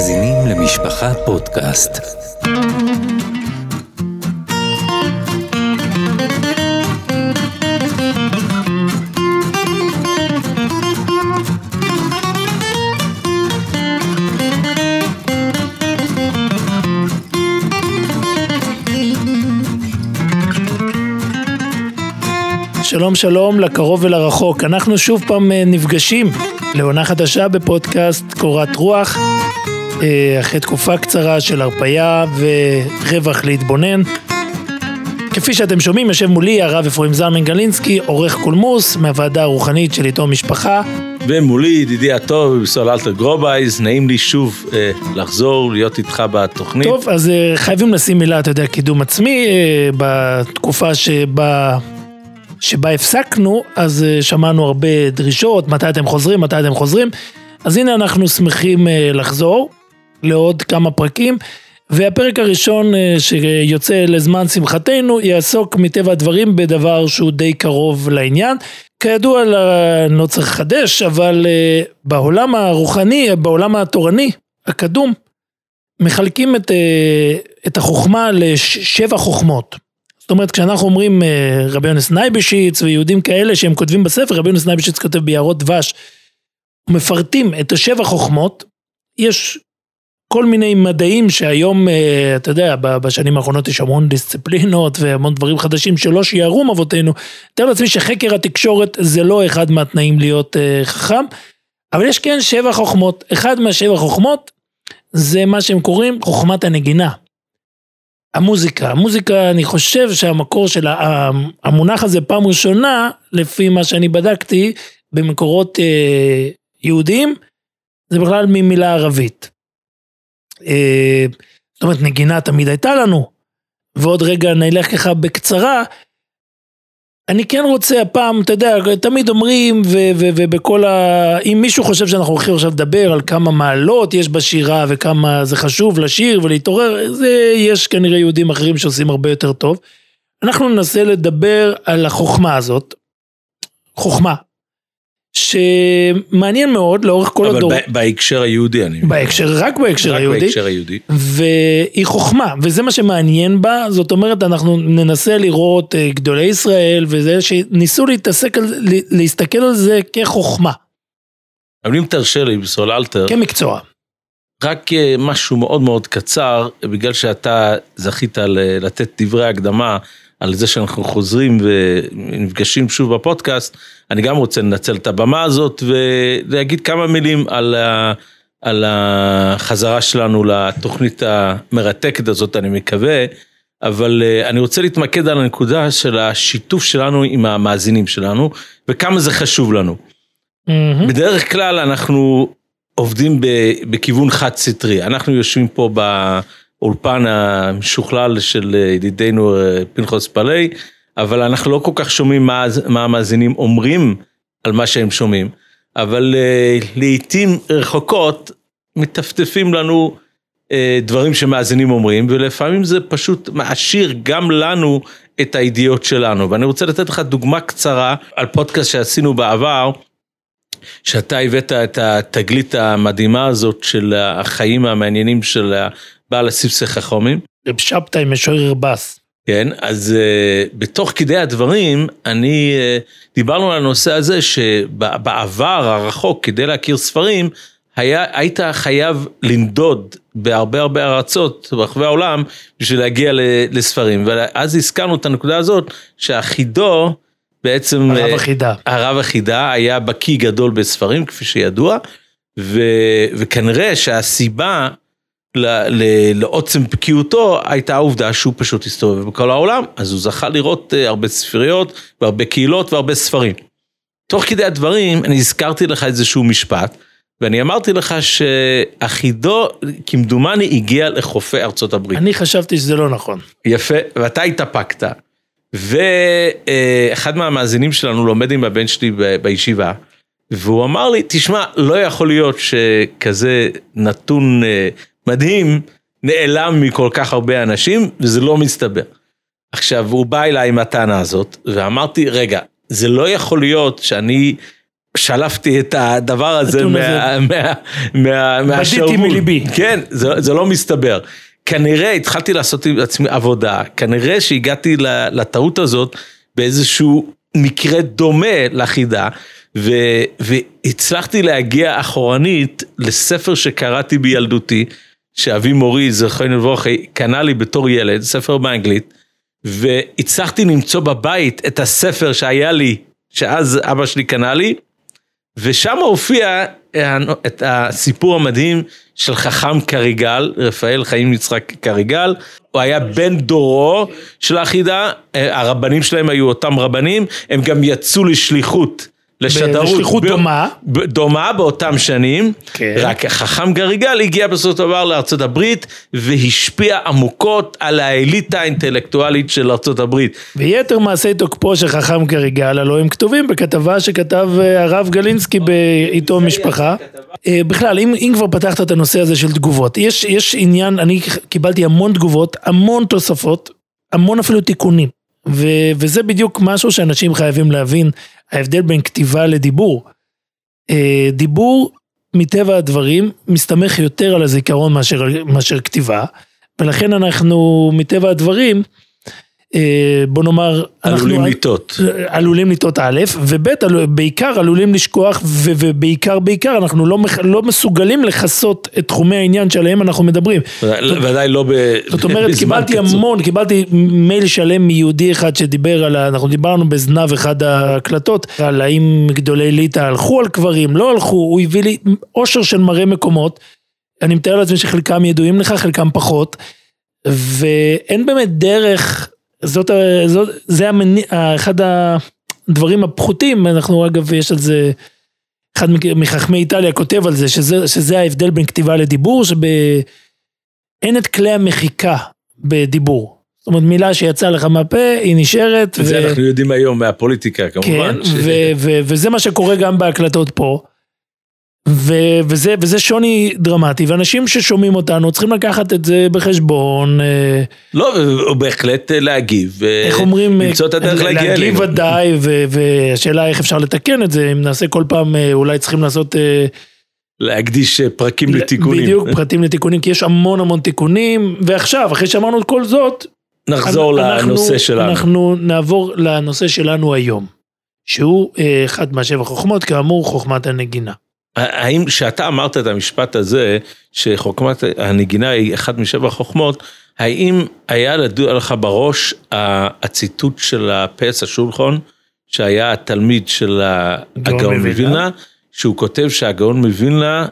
מאזינים למשפחה פודקאסט. שלום שלום לקרוב ולרחוק, אנחנו שוב פעם אה, נפגשים לעונה חדשה בפודקאסט קורת רוח, אחרי תקופה קצרה של הרפייה ורווח להתבונן. כפי שאתם שומעים, יושב מולי הרב אפרים זלמן גלינסקי, עורך קולמוס מהוועדה הרוחנית של עיתון משפחה. ומולי ידידי הטוב, בסול אלתר גרובייז, נעים לי שוב אה, לחזור, להיות איתך בתוכנית. טוב, אז אה, חייבים לשים מילה, אתה יודע, קידום עצמי, אה, בתקופה שבה שבה הפסקנו, אז אה, שמענו הרבה דרישות, מתי אתם חוזרים, מתי אתם חוזרים. אז הנה אנחנו שמחים אה, לחזור לעוד כמה פרקים. והפרק הראשון אה, שיוצא לזמן שמחתנו יעסוק מטבע הדברים בדבר שהוא די קרוב לעניין. כידוע, לא צריך לחדש, אבל בעולם הרוחני, בעולם התורני, הקדום, מחלקים את, את החוכמה לשבע חוכמות. זאת אומרת, כשאנחנו אומרים אה, רבי יונס נייבשיץ ויהודים כאלה שהם כותבים בספר, רבי יונס נייבשיץ כותב ביערות דבש, מפרטים את השבע חוכמות, יש כל מיני מדעים שהיום, אה, אתה יודע, בשנים האחרונות יש המון דיסציפלינות והמון דברים חדשים שלא שיערו מאבותינו. תאר לעצמי שחקר התקשורת זה לא אחד מהתנאים להיות אה, חכם, אבל יש כן שבע חוכמות. אחד מהשבע חוכמות זה מה שהם קוראים חוכמת הנגינה. המוזיקה, המוזיקה אני חושב שהמקור של המונח הזה פעם ראשונה, לפי מה שאני בדקתי, במקורות אה, יהודיים, זה בכלל ממילה ערבית. אה, זאת אומרת נגינה תמיד הייתה לנו, ועוד רגע נלך ככה בקצרה, אני כן רוצה הפעם, אתה יודע, תמיד אומרים, ובכל ה... אם מישהו חושב שאנחנו הולכים עכשיו לדבר על כמה מעלות יש בשירה וכמה זה חשוב לשיר ולהתעורר, זה יש כנראה יהודים אחרים שעושים הרבה יותר טוב. אנחנו ננסה לדבר על החוכמה הזאת, חוכמה, שמעניין מאוד לאורך כל הדור. אבל בהקשר היהודי אני... בהקשר, רק בהקשר רק היהודי. רק בהקשר היהודי. והיא חוכמה, וזה מה שמעניין בה, זאת אומרת אנחנו ננסה לראות אה, גדולי ישראל וזה, שניסו להתעסק על, להסתכל על זה כחוכמה. אבל אם תרשה לי בסול אלתר. כמקצוע. רק אה, משהו מאוד מאוד קצר, בגלל שאתה זכית לתת דברי הקדמה על זה שאנחנו חוזרים ונפגשים שוב בפודקאסט, אני גם רוצה לנצל את הבמה הזאת ולהגיד כמה מילים על, ה, על החזרה שלנו לתוכנית המרתקת הזאת, אני מקווה, אבל אה, אני רוצה להתמקד על הנקודה של השיתוף שלנו עם המאזינים שלנו, וכמה זה חשוב לנו. Mm-hmm. בדרך כלל אנחנו עובדים בכיוון חד סטרי, אנחנו יושבים פה ב... האולפן המשוכלל של אה, ידידנו אה, פנחוס פלאי, אבל אנחנו לא כל כך שומעים מה, מה המאזינים אומרים על מה שהם שומעים, אבל uh, לעיתים רחוקות מטפטפים לנו דברים שמאזינים אומרים, ולפעמים זה פשוט מעשיר גם לנו את הידיעות שלנו. ואני רוצה לתת לך דוגמה קצרה על פודקאסט שעשינו בעבר, שאתה הבאת את התגלית המדהימה הזאת של החיים המעניינים של בעל הסיפסי חכומים. רב שבתאי משורר בס. כן, אז uh, בתוך כדי הדברים, אני, uh, דיברנו על הנושא הזה שבעבר הרחוק, כדי להכיר ספרים, היה, היית חייב לנדוד בהרבה הרבה ארצות ברחבי העולם בשביל להגיע לספרים. ואז הזכרנו את הנקודה הזאת שהחידו בעצם... הרב החידה. הרב החידה היה בקיא גדול בספרים, כפי שידוע, ו, וכנראה שהסיבה לעוצם בקיאותו הייתה העובדה שהוא פשוט הסתובב בכל העולם, אז הוא זכה לראות אה, הרבה ספריות והרבה קהילות והרבה ספרים. תוך כדי הדברים אני הזכרתי לך איזשהו משפט, ואני אמרתי לך שאחידו כמדומני הגיע לחופי ארצות הברית. אני חשבתי שזה לא נכון. יפה, ואתה התאפקת. ואחד מהמאזינים שלנו לומד עם הבן שלי בישיבה, והוא אמר לי, תשמע, לא יכול להיות שכזה נתון אה, מדהים נעלם מכל כך הרבה אנשים וזה לא מסתבר. עכשיו הוא בא אליי עם הטענה הזאת ואמרתי רגע זה לא יכול להיות שאני שלפתי את הדבר הזה מהשרוול. מליבי. כן, זה, זה לא מסתבר. כנראה התחלתי לעשות עם עצמי עבודה, כנראה שהגעתי לטעות הזאת באיזשהו מקרה דומה לחידה, ו, והצלחתי להגיע אחורנית לספר שקראתי בילדותי, שאבי מורי, זכרנו לברכה, קנה לי בתור ילד, ספר באנגלית, והצלחתי למצוא בבית את הספר שהיה לי, שאז אבא שלי קנה לי, ושם הופיע את הסיפור המדהים של חכם קריגל, רפאל חיים יצחק קריגל, הוא היה בן דורו של החידה, אה, הרבנים שלהם היו אותם רבנים, הם גם יצאו לשליחות. לשדרות. דומה. דומה באותם שנים, כן. רק חכם גריגל הגיע בסופו של דבר לארצות הברית והשפיע עמוקות על האליטה האינטלקטואלית של ארצות הברית. ויתר מעשי תוקפו של חכם כריגל, הלוא הם כתובים בכתבה שכתב אה, הרב גלינסקי בעיתון משפחה. אה, בכלל, אם, אם כבר פתחת את הנושא הזה של תגובות, יש, יש עניין, אני קיבלתי המון תגובות, המון תוספות, המון אפילו תיקונים. ו, וזה בדיוק משהו שאנשים חייבים להבין, ההבדל בין כתיבה לדיבור. אה, דיבור, מטבע הדברים, מסתמך יותר על הזיכרון מאשר, מאשר כתיבה, ולכן אנחנו, מטבע הדברים, בוא נאמר, עלולים לטעות. עלולים לטעות א', וב', בעיקר עלולים לשכוח, ובעיקר בעיקר אנחנו לא, לא מסוגלים לכסות את תחומי העניין שעליהם אנחנו מדברים. ודאי לא ב... זאת אומרת, בזמן קיבלתי קצוב. המון, קיבלתי מייל שלם מיהודי אחד שדיבר על, אנחנו דיברנו בזנב אחד ההקלטות, על האם גדולי ליטא הלכו על קברים, לא הלכו, הוא הביא לי אושר של מראה מקומות, אני מתאר לעצמי שחלקם ידועים לך, חלקם פחות, ואין באמת דרך, זאת, זאת זה המניע, אחד הדברים הפחותים, אנחנו אגב, יש על זה, אחד מחכמי איטליה כותב על זה, שזה, שזה ההבדל בין כתיבה לדיבור, שב... אין את כלי המחיקה בדיבור. זאת אומרת, מילה שיצאה לך מהפה, היא נשארת. את זה אנחנו יודעים היום מהפוליטיקה כן, כמובן. ש- ו- ו- וזה מה שקורה גם בהקלטות פה. ו- וזה, וזה שוני דרמטי, ואנשים ששומעים אותנו צריכים לקחת את זה בחשבון, אה, לא, הוא בהחלט אה, להגיב. איך אומרים, למצוא את הדרך אה, להגיע להגיב אלינו. ודאי, ו- והשאלה איך אפשר לתקן את זה, אם נעשה כל פעם, אה, אולי צריכים לעשות... אה, להקדיש אה, פרקים לתיקונים. בדיוק, פרטים לתיקונים, כי יש המון המון תיקונים, ועכשיו, אחרי שאמרנו את כל זאת, נחזור אנחנו- לנושא שלנו. אנחנו נעבור לנושא שלנו היום, שהוא אה, אחד מהשבע חוכמות, כאמור, חוכמת הנגינה. האם כשאתה אמרת את המשפט הזה, שחוכמת הנגינה היא אחת משבע חוכמות, האם היה ידוע לך בראש הציטוט של הפס השולחון, שהיה התלמיד של הגאון מווילנה? שהוא כותב שהגאון מווילנה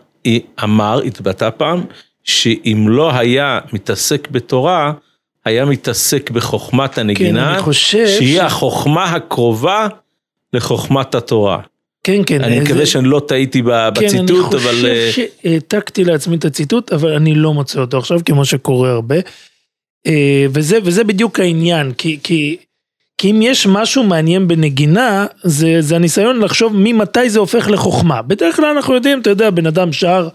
אמר, התבטא פעם, שאם לא היה מתעסק בתורה, היה מתעסק בחוכמת הנגינה, כן, שהיא ש- החוכמה הקרובה לחוכמת התורה. כן, כן. אני אה, מקווה זה- שאני לא טעיתי ב- כן, בציטוט, אבל... אני אה, חושב שהעתקתי לעצמי את הציטוט, אבל אני לא מוצא אותו עכשיו, כמו שקורה הרבה. אה, וזה, וזה בדיוק העניין, כי, כי, כי אם יש משהו מעניין בנגינה, זה, זה הניסיון לחשוב ממתי זה הופך לחוכמה. בדרך כלל אנחנו יודעים, אתה יודע, בן אדם שר,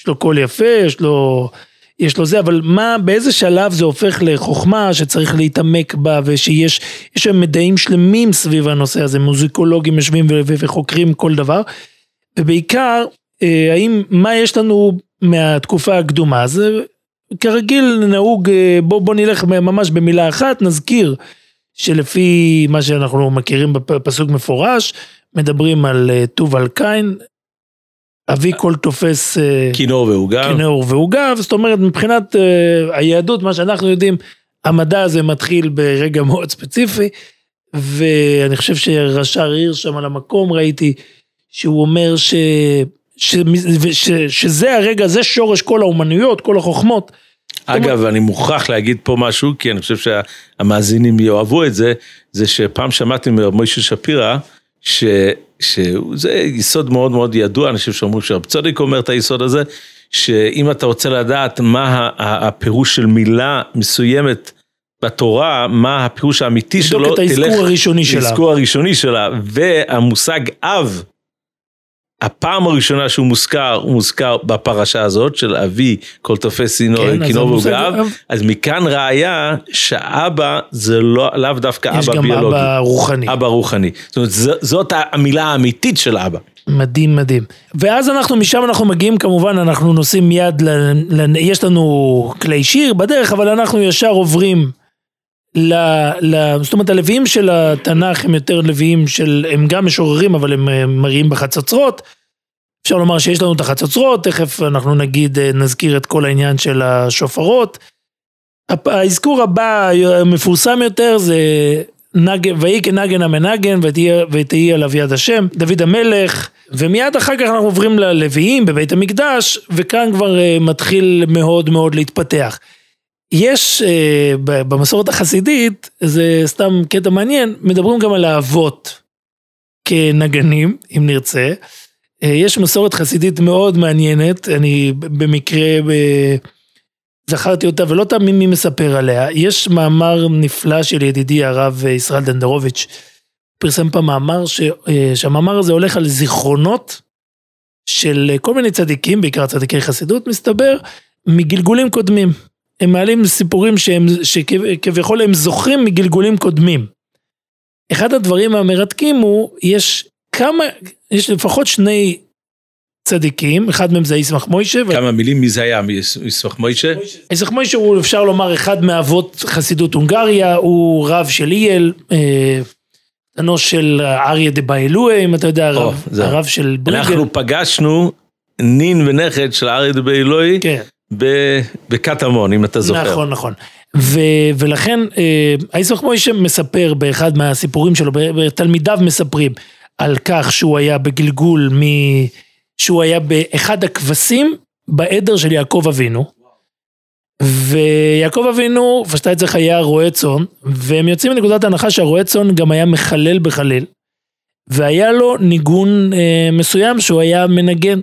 יש לו קול יפה, יש לו, יש לו זה, אבל מה, באיזה שלב זה הופך לחוכמה שצריך להתעמק בה, ושיש יש שם מדעים שלמים סביב הנושא הזה, מוזיקולוגים יושבים ו- ו- וחוקרים כל דבר. ובעיקר, אה, האם, מה יש לנו מהתקופה הקדומה? אז אה, כרגיל נהוג, אה, בוא, בוא נלך ממש במילה אחת, נזכיר שלפי מה שאנחנו מכירים בפסוק מפורש, מדברים על אה, טוב על קין, אבי כל תופס אה, כינור ועוגה. כינור ועוגב, זאת אומרת מבחינת אה, היהדות, מה שאנחנו יודעים, המדע הזה מתחיל ברגע מאוד ספציפי, ואני חושב שרש"ר הירש שם על המקום, ראיתי שהוא אומר ש, ש, ש, שזה הרגע, זה שורש כל האומנויות, כל החוכמות. אגב, אני מוכרח להגיד פה משהו, כי אני חושב שהמאזינים יאהבו את זה, זה שפעם שמעתי מרב מוישה שפירא, ש... שזה יסוד מאוד מאוד ידוע, חושב שאומרים שרב צדיק אומר את היסוד הזה, שאם אתה רוצה לדעת מה הפירוש של מילה מסוימת בתורה, מה הפירוש האמיתי תבדוק שלו, את האזכור הראשוני שלה. האזכור הראשוני שלה, והמושג אב, הפעם הראשונה שהוא מוזכר, הוא מוזכר בפרשה הזאת של אבי כל תופס כן, כינור אב- אז מכאן ראיה שאבא זה לא, לאו דווקא יש אבא גם ביולוגי, אבא רוחני. אבא רוחני. זאת אומרת, ז- זאת המילה האמיתית של אבא. מדהים מדהים. ואז אנחנו משם אנחנו מגיעים כמובן אנחנו נוסעים מיד, ל, ל, יש לנו כלי שיר בדרך אבל אנחנו ישר עוברים ל, ל, זאת אומרת הלוויים של התנ"ך הם יותר לוויים של, הם גם משוררים אבל הם אה, מראים בחצוצרות. אפשר לומר שיש לנו את החצוצרות, תכף אנחנו נגיד, אה, נזכיר את כל העניין של השופרות. האזכור הבא המפורסם יותר זה נגן, ויהי כנגן המנגן ותהי עליו יד השם, דוד המלך, ומיד אחר כך אנחנו עוברים ללוויים בבית המקדש, וכאן כבר אה, מתחיל מאוד מאוד להתפתח. יש אה, במסורת החסידית, זה סתם קטע מעניין, מדברים גם על האבות כנגנים, אם נרצה. אה, יש מסורת חסידית מאוד מעניינת, אני במקרה זכרתי אותה ולא תאמין מי מספר עליה. יש מאמר נפלא של ידידי הרב ישראל דנדרוביץ', פרסם פעם מאמר ש, אה, שהמאמר הזה הולך על זיכרונות של כל מיני צדיקים, בעיקר צדיקי חסידות מסתבר, מגלגולים קודמים. הם מעלים סיפורים שהם, שכביכול הם זוכרים מגלגולים קודמים. אחד הדברים המרתקים הוא, יש כמה, יש לפחות שני צדיקים, אחד מהם זה ישמח מוישה. כמה מילים מי זה היה ישמח מוישה? ישמח מוישה הוא אפשר לומר אחד מאבות חסידות הונגריה, הוא רב של אייל, בנו אה, של אריה דה באלוה, אם אתה יודע, הרב, הרב של בריגל. אנחנו פגשנו נין ונכד של אריה דה באלוה. כן. בקטמון, אם אתה זוכר. נכון, נכון. ו, ולכן, אה, הישמח מוישה מספר באחד מהסיפורים שלו, תלמידיו מספרים על כך שהוא היה בגלגול מ... שהוא היה באחד הכבשים בעדר של יעקב אבינו. ויעקב אבינו, פשטה את זה היה רועה צאן, והם יוצאים מנקודת ההנחה שהרועה צאן גם היה מחלל בחליל. והיה לו ניגון אה, מסוים שהוא היה מנגן.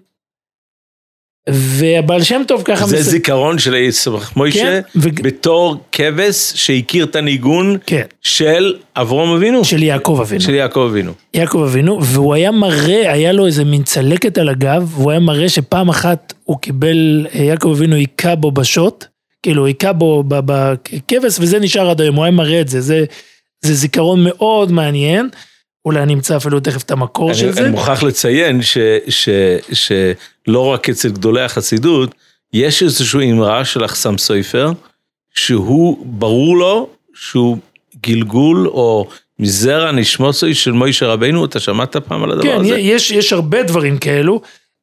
והבעל שם טוב ככה... זה מס... זיכרון של יצחק מוישה כן, ו... בתור כבש שהכיר את הניגון כן. של אברום אבינו. של יעקב אבינו. של יעקב אבינו. יעקב אבינו, והוא היה מראה, היה לו איזה מין צלקת על הגב, והוא היה מראה שפעם אחת הוא קיבל, יעקב אבינו היכה בו בשוט, כאילו היכה בו בכבש, וזה נשאר עד היום, הוא היה מראה את זה, זה, זה זיכרון מאוד מעניין. אולי אני אמצא אפילו תכף את המקור אני, של זה. אני מוכרח לציין ש, ש, שלא רק אצל גדולי החסידות, יש איזושהי אמרה של אחסם סופר, שהוא, ברור לו שהוא גלגול או מזרע נשמוסוי של מוישה רבינו, אתה שמעת פעם על הדבר כן, הזה? כן, יש, יש הרבה דברים כאלו,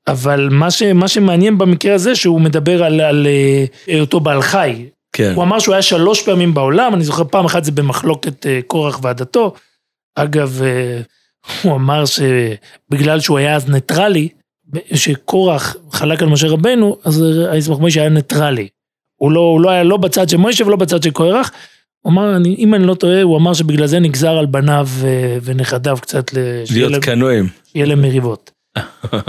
אבל מה, ש, מה שמעניין במקרה הזה, שהוא מדבר על, על, על אותו בעל חי. כן. הוא אמר שהוא היה שלוש פעמים בעולם, אני זוכר פעם אחת זה במחלוקת אה, קורח ועדתו. אגב, אה, הוא אמר שבגלל שהוא היה אז ניטרלי, שקורח חלק על משה רבנו, אז הישמח מוישה היה ניטרלי. הוא לא, הוא לא היה לא בצד של מוישה ולא בצד של קורח. הוא אמר, אני, אם אני לא טועה, הוא אמר שבגלל זה נגזר על בניו אה, ונכדיו קצת... להיות קנואים. שיהיה להם מריבות.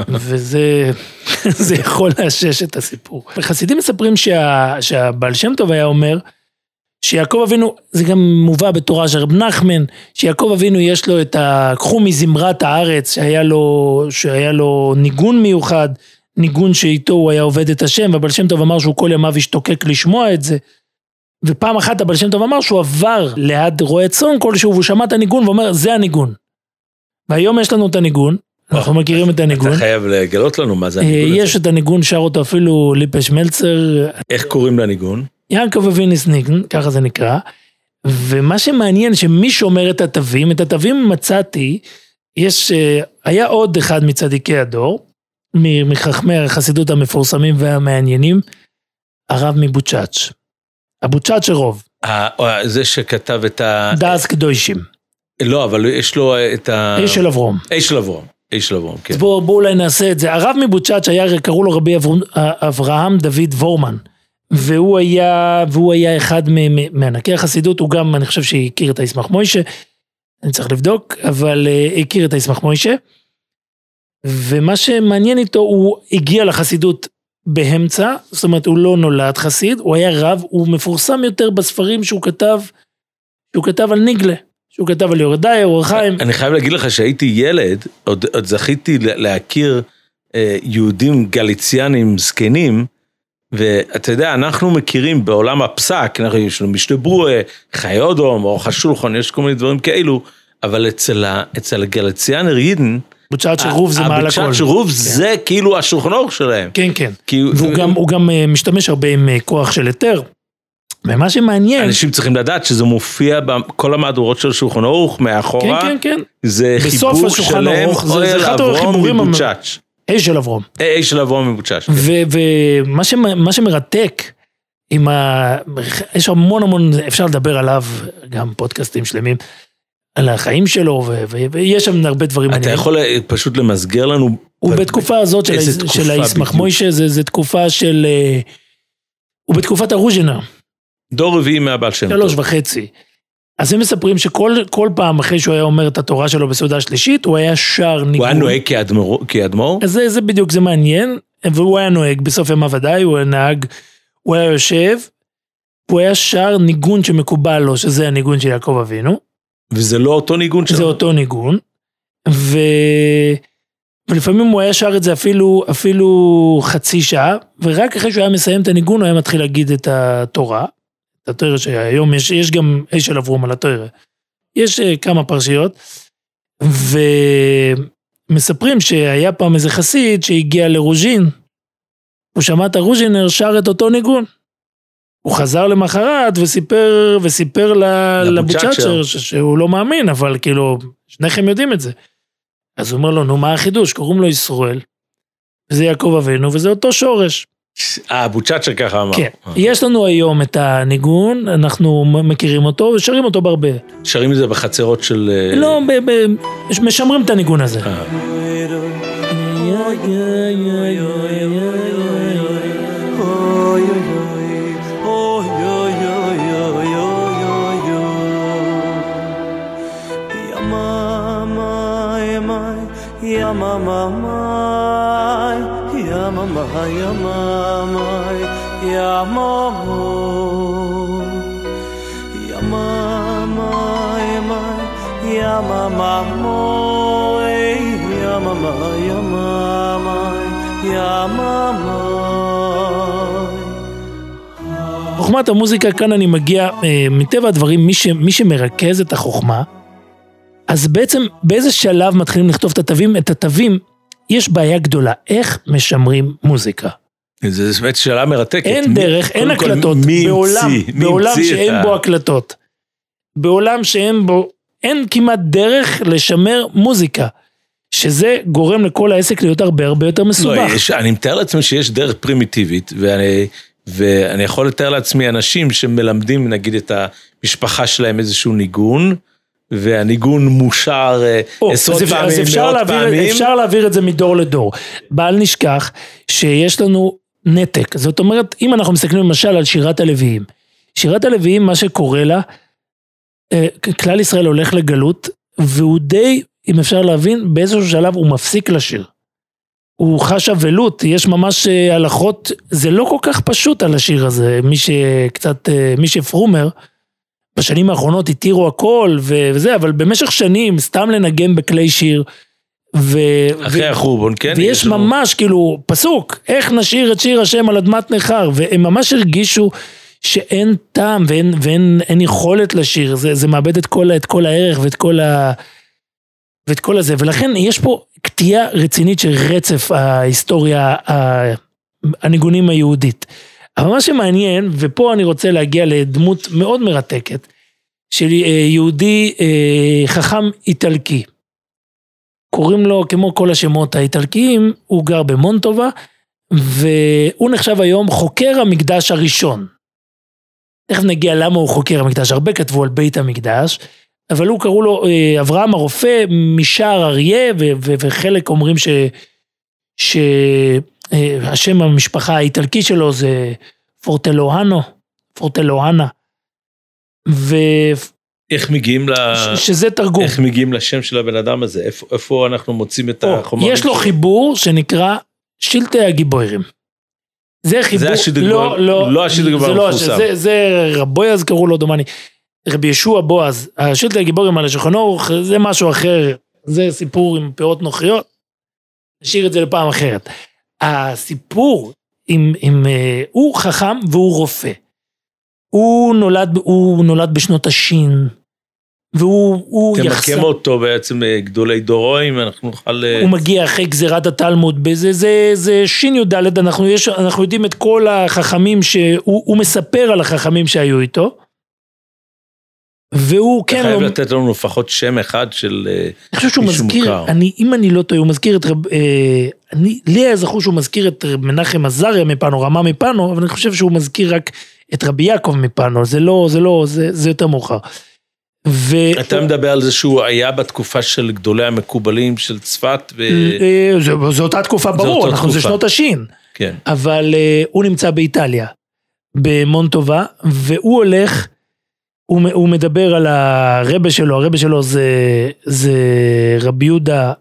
וזה זה יכול לאשש את הסיפור. חסידים מספרים שה, שהבעל שם טוב היה אומר, שיעקב אבינו, זה גם מובא בתורה של רב נחמן, שיעקב אבינו יש לו את ה... קחו מזמרת הארץ, שהיה לו, שהיה לו ניגון מיוחד, ניגון שאיתו הוא היה עובד את השם, והבעל שם טוב אמר שהוא כל ימיו השתוקק לשמוע את זה. ופעם אחת הבעל שם טוב אמר שהוא עבר ליד רועה צאן כלשהו, והוא שמע את הניגון ואומר, זה הניגון. והיום יש לנו את הניגון, אנחנו מכירים את הניגון. אתה חייב לגלות לנו מה זה הניגון הזה. יש את הניגון, שר אותו אפילו ליפש מלצר. איך קוראים לניגון? יעקב אביניס ניגן, ככה זה נקרא, ומה שמעניין שמי שומר את התווים, את התווים מצאתי, יש, אה, היה עוד אחד מצדיקי הדור, מחכמי החסידות המפורסמים והמעניינים, הרב מבוצ'אץ', הבוצ'אץ' רוב. זה שכתב את ה... דאס קדושים. לא, אבל יש לו את ה... אש של אברום. אש של אברום. אש של אברום, כן. אז בואו בוא אולי נעשה את זה. הרב מבוצ'אץ' היה, קראו לו רבי אברהם דוד וורמן. והוא היה, והוא היה אחד מענקי החסידות, הוא גם, אני חושב שהכיר את הישמח מוישה, אני צריך לבדוק, אבל uh, הכיר את הישמח מוישה. ומה שמעניין איתו, הוא הגיע לחסידות באמצע, זאת אומרת, הוא לא נולד חסיד, הוא היה רב, הוא מפורסם יותר בספרים שהוא כתב, שהוא כתב על ניגלה. שהוא כתב על יורדאי, אור החיים. אני חייב להגיד לך שהייתי ילד, עוד, עוד זכיתי להכיר אה, יהודים גליציאנים זקנים, ואתה יודע, אנחנו מכירים בעולם הפסק, אנחנו יש לנו משנה ברורה, חיי אודום, אורך השולחון, יש כל מיני דברים כאלו, אבל אצל, אצל הגלציאנר יידן, בוצ'ת שרוב זה מעל הכל. הבוצ'ת שרוב זה כאילו השולחן אורך שלהם. כן, כן. והוא גם, אה, משתמש הרבה עם אה, כוח של היתר. ומה שמעניין, אנשים צריכים לדעת שזה מופיע בכל המהדורות של שולחן אורך כן, מאחורה. כן, כן, זה בסוף חיבור שלם, ערוך, זה- זה אוהל אברום מבוצ'אץ'. אש של אברום. אה, של אברום מבוצ'אץ'. ומה מה שמרתק, עם ה... יש המון המון, אפשר לדבר עליו, גם פודקאסטים שלמים, על החיים שלו, ו- ו- ויש שם הרבה דברים אתה מעניינים. יכול אה, פשוט למסגר לנו? הוא בתקופה הזאת של, תקופה של בדיוק? מוישה, זה, זה תקופה של... אה, הוא בתקופת הרוז'ינר, דור רביעי מהבעל שם שלוש טוב. וחצי. אז הם מספרים שכל כל פעם אחרי שהוא היה אומר את התורה שלו בסעודה שלישית, הוא היה שר ניגון. הוא היה נוהג כאדמו"ר? כאדמו"ר? אז זה, זה בדיוק, זה מעניין, והוא היה נוהג, בסוף ימיו ודאי, הוא היה נהג, הוא היה יושב, הוא היה שר ניגון שמקובל לו, שזה הניגון של יעקב אבינו, וזה לא אותו ניגון שלו? זה אותו ניגון, ו... ולפעמים הוא היה שר את זה אפילו, אפילו חצי שעה, ורק אחרי שהוא היה מסיים את הניגון, הוא היה מתחיל להגיד את התורה, התורה שהיום יש, יש גם אש של אברום על התורה. יש אה, כמה פרשיות, ומספרים שהיה פעם איזה חסיד שהגיע לרוז'ין, הוא שמע את הרוז'ינר שר את אותו ניגון. הוא חזר למחרת וסיפר, וסיפר ל- לבוצ'צ'ר. לבוצ'צ'ר ש- שהוא לא מאמין, אבל כאילו, שניכם יודעים את זה. אז הוא אומר לו, נו, מה החידוש? קוראים לו ישראל, וזה יעקב אבינו, וזה אותו שורש. אה, בוצ'אצ'ר ככה אמר. כן. אה. יש לנו היום את הניגון, אנחנו מכירים אותו ושרים אותו בהרבה. שרים את זה בחצרות של... אה, לא, ב- ב- משמרים את הניגון הזה. אה. חוכמת המוזיקה, כאן אני מגיע, אה, מטבע הדברים, מי, ש, מי שמרכז את החוכמה, אז בעצם באיזה שלב מתחילים לכתוב את התווים? את התווים, יש בעיה גדולה, איך משמרים מוזיקה? זו באמת שאלה מרתקת. אין מי- דרך, אין הקלטות, מי בעולם, המציא- בעולם שאין ה- בו הקלטות. בעולם שאין בו, אין כמעט דרך לשמר מוזיקה. שזה גורם לכל העסק להיות הרבה הרבה יותר לא, מסובך. יש, אני מתאר לעצמי שיש דרך פרימיטיבית, ואני, ואני יכול לתאר לעצמי אנשים שמלמדים נגיד את המשפחה שלהם איזשהו ניגון, והניגון מושר אה, או, עשרות אז, פעמים, אז אפשר, מאות להעביר, פעמים. אפשר להעביר את זה מדור לדור. בל נשכח שיש לנו נתק. זאת אומרת, אם אנחנו מסתכלים למשל על שירת הלוויים. שירת הלוויים, מה שקורה לה, אה, כלל ישראל הולך לגלות, והוא די, אם אפשר להבין, באיזשהו שלב הוא מפסיק לשיר. הוא חש אבלות, יש ממש אה, הלכות, זה לא כל כך פשוט על השיר הזה, מי שקצת, מי שפרומר, בשנים האחרונות התירו הכל וזה, אבל במשך שנים סתם לנגן בכלי שיר. ו- אחרי ו- החורבון, כן? ויש יש לנו- ממש כאילו פסוק, איך נשיר את שיר השם על אדמת נכר, והם ממש הרגישו שאין טעם ואין, ואין אין יכולת לשיר, זה, זה מאבד את כל, את כל הערך ואת כל, ה, ואת כל הזה, ולכן יש פה קטיעה רצינית של רצף ההיסטוריה, הניגונים היהודית. אבל מה שמעניין, ופה אני רוצה להגיע לדמות מאוד מרתקת, של אה, יהודי אה, חכם איטלקי. קוראים לו, כמו כל השמות האיטלקיים, הוא גר במונטובה, והוא נחשב היום חוקר המקדש הראשון. תכף נגיע למה הוא חוקר המקדש, הרבה כתבו על בית המקדש, אבל הוא קראו לו אה, אברהם הרופא משער אריה, וחלק אומרים ש... שהשם המשפחה האיטלקי שלו זה פורטלוהנו, פורטלוהנה. ושזה איך מגיעים ל... תרגום. איך מגיעים לשם של הבן אדם הזה? איפה, איפה אנחנו מוצאים את או, החומרים? יש לו שלו? חיבור שנקרא שלטי הגיבורים. זה חיבור, השלטי לא, גיבור- לא, לא השלטי גיבור זה לא, המפורסם. זה, זה רבויאז קראו לו דומני, רבי ישוע בועז, השלטי הגיבורים על השולחן אורך זה משהו אחר, זה סיפור עם פירות נוחיות, נשאיר את זה לפעם אחרת. הסיפור עם, עם, אה, הוא חכם והוא רופא. הוא נולד, הוא נולד בשנות השין, והוא הוא תמקם אותו בעצם אה, גדולי דורו, אם אנחנו נוכל... אה, הוא מגיע אחרי גזירת התלמוד, בזה, זה, זה שי"ד, אנחנו, יש, אנחנו יודעים את כל החכמים שהוא הוא מספר על החכמים שהיו איתו. והוא אתה כן, חייב הוא- לתת לנו לפחות שם אחד של אה, אני חושב שהוא מישהו מזכיר, מוכר. אני, אם אני לא טועה, הוא מזכיר את רב, אה, אני, לי היה זכור שהוא מזכיר את רב מנחם עזריה מפאנו, רמה מפאנו, אבל אני חושב שהוא מזכיר רק את רבי יעקב מפאנו, זה לא, זה לא, זה, זה יותר מאוחר. ו... אתה מדבר על זה שהוא היה בתקופה של גדולי המקובלים של צפת, ו... אה, זו, זו אותה תקופה, ברור, אותה אנחנו זה תקופה. שנות השין. כן. אבל uh, הוא נמצא באיטליה, במונטובה, והוא הולך, הוא, הוא מדבר על הרבה שלו, הרבה שלו זה, זה רבי יהודה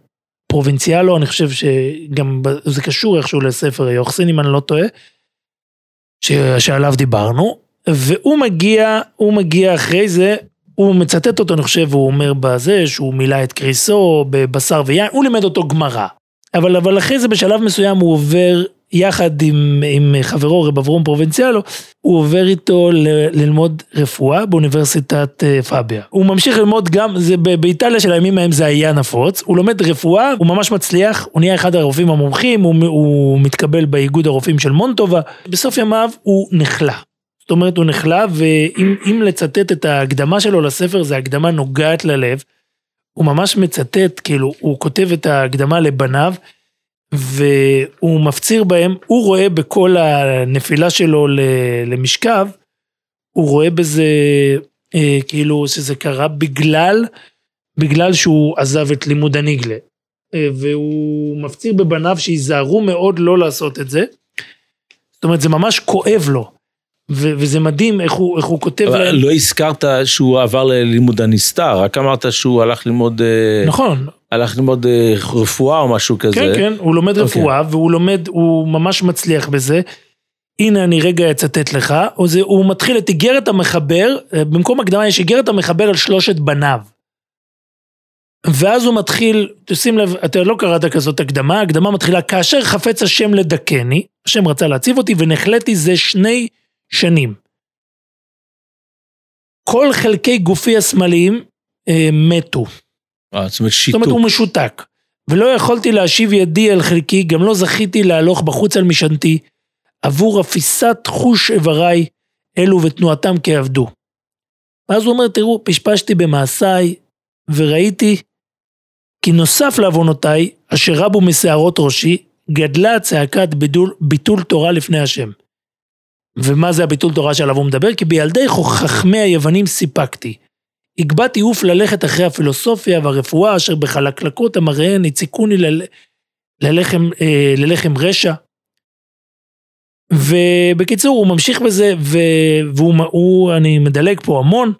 פרובינציאלו, אני חושב שגם זה קשור איכשהו לספר יוחסין, אם אני לא טועה, ש, שעליו דיברנו, והוא מגיע, הוא מגיע אחרי זה, הוא מצטט אותו, אני חושב, הוא אומר בזה, שהוא מילא את קריסו בבשר ויין, הוא לימד אותו גמרא. אבל, אבל אחרי זה בשלב מסוים הוא עובר יחד עם, עם חברו רב אברום פרובינציאלו, הוא עובר איתו ל, ללמוד רפואה באוניברסיטת אה, פאביה. הוא ממשיך ללמוד גם, זה באיטליה של הימים ההם זה היה נפוץ, הוא לומד רפואה, הוא ממש מצליח, הוא נהיה אחד הרופאים המומחים, הוא, הוא מתקבל באיגוד הרופאים של מונטובה, בסוף ימיו הוא נחלה. זאת אומרת הוא נחלה, ואם אם לצטט את ההקדמה שלו לספר, זו הקדמה נוגעת ללב. הוא ממש מצטט, כאילו, הוא כותב את ההקדמה לבניו, והוא מפציר בהם, הוא רואה בכל הנפילה שלו למשכב, הוא רואה בזה, אה, כאילו, שזה קרה בגלל, בגלל שהוא עזב את לימוד הניגלה. אה, והוא מפציר בבניו שייזהרו מאוד לא לעשות את זה. זאת אומרת, זה ממש כואב לו. ו- וזה מדהים איך הוא, איך הוא כותב להם. לא הזכרת שהוא עבר ללימוד הנסתר, רק אמרת שהוא הלך ללמוד, אה, נכון, הלך ללמוד אה, רפואה או משהו כזה. כן, כן, הוא לומד אוקיי. רפואה, והוא לומד, הוא ממש מצליח בזה. הנה אני רגע אצטט לך, זה, הוא מתחיל את איגרת המחבר, אה, במקום הקדמה יש איגרת המחבר על שלושת בניו. ואז הוא מתחיל, תשים לב, אתה לא קראת כזאת הקדמה, הקדמה מתחילה, כאשר חפץ השם לדכני, השם רצה להציב אותי, ונחלאתי זה שני שנים. כל חלקי גופי השמאליים אה, מתו. אה, זאת אומרת זאת שיתוק. אומרת, הוא משותק. ולא יכולתי להשיב ידי אל חלקי, גם לא זכיתי להלוך בחוץ על משענתי, עבור אפיסת חוש איבריי, אלו ותנועתם כעבדו. ואז הוא אומר, תראו, פשפשתי במעשיי, וראיתי כי נוסף לעוונותיי, אשר רבו משערות ראשי, גדלה צעקת ביטול, ביטול תורה לפני השם. ומה זה הביטול תורה שעליו הוא מדבר? כי בילדי חכמי היוונים סיפקתי. הגבהתי עוף ללכת אחרי הפילוסופיה והרפואה אשר בחלקלקות המראיהן הציקוני ל... ללחם, אה, ללחם רשע. ובקיצור הוא ממשיך בזה ו... והוא הוא, אני מדלג פה המון.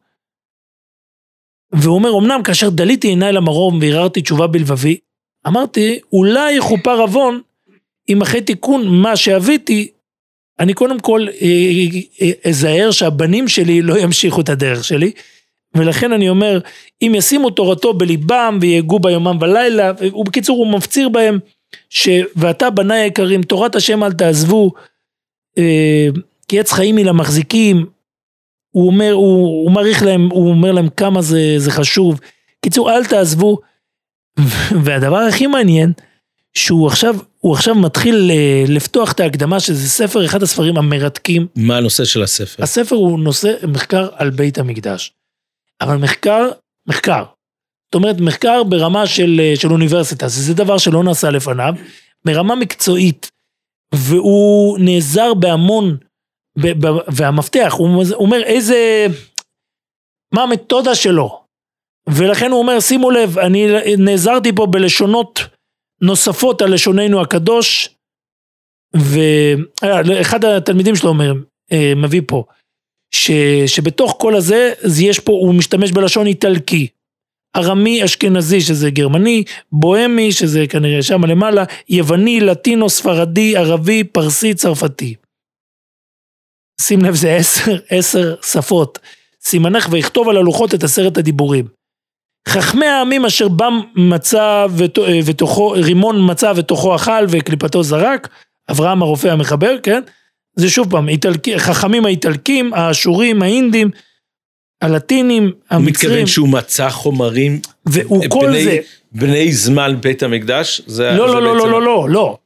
והוא אומר אמנם כאשר דליתי עיניי למרום והרהרתי תשובה בלבבי אמרתי אולי יכופר עוון אם אחרי תיקון מה שאביתי אני קודם כל אה, אה, אזהר שהבנים שלי לא ימשיכו את הדרך שלי. ולכן אני אומר, אם ישימו תורתו בליבם ויהגו בה יומם ולילה, ובקיצור הוא מפציר בהם, ש... ואתה בניי היקרים, תורת השם אל תעזבו, אה, כי עץ חיים היא למחזיקים, הוא אומר, הוא, הוא מעריך להם, הוא אומר להם כמה זה, זה חשוב. קיצור, אל תעזבו. והדבר הכי מעניין, שהוא עכשיו, הוא עכשיו מתחיל אה, לפתוח את ההקדמה, שזה ספר, אחד הספרים המרתקים מה הנושא של הספר? הספר הוא נושא מחקר על בית המקדש. אבל מחקר, מחקר. זאת אומרת, מחקר ברמה של, אה, של אוניברסיטה, זה דבר שלא נעשה לפניו, ברמה מקצועית. והוא נעזר בהמון, ב, ב, והמפתח, הוא אומר איזה, מה המתודה שלו. ולכן הוא אומר, שימו לב, אני נעזרתי פה בלשונות נוספות על לשוננו הקדוש, ואחד התלמידים שלו אומר, אה, מביא פה, ש, שבתוך כל הזה, אז יש פה, הוא משתמש בלשון איטלקי. ארמי אשכנזי שזה גרמני, בוהמי שזה כנראה שם למעלה, יווני, לטינו, ספרדי, ערבי, פרסי, צרפתי. שים לב זה עשר, עשר שפות. סימנך ויכתוב על הלוחות את עשרת הדיבורים. חכמי העמים אשר בם מצא ות- ותוכו, רימון מצא ותוכו אכל וקליפתו זרק, אברהם הרופא המחבר, כן? זה שוב פעם, איטלקי, חכמים האיטלקים, האשורים, האינדים, הלטינים, הוא המצרים, מתכוון שהוא מצא חומרים והוא כל בני- זה, בני זמן בית המקדש? זה- לא, זה לא, לא, בעצם- לא, לא, לא, לא.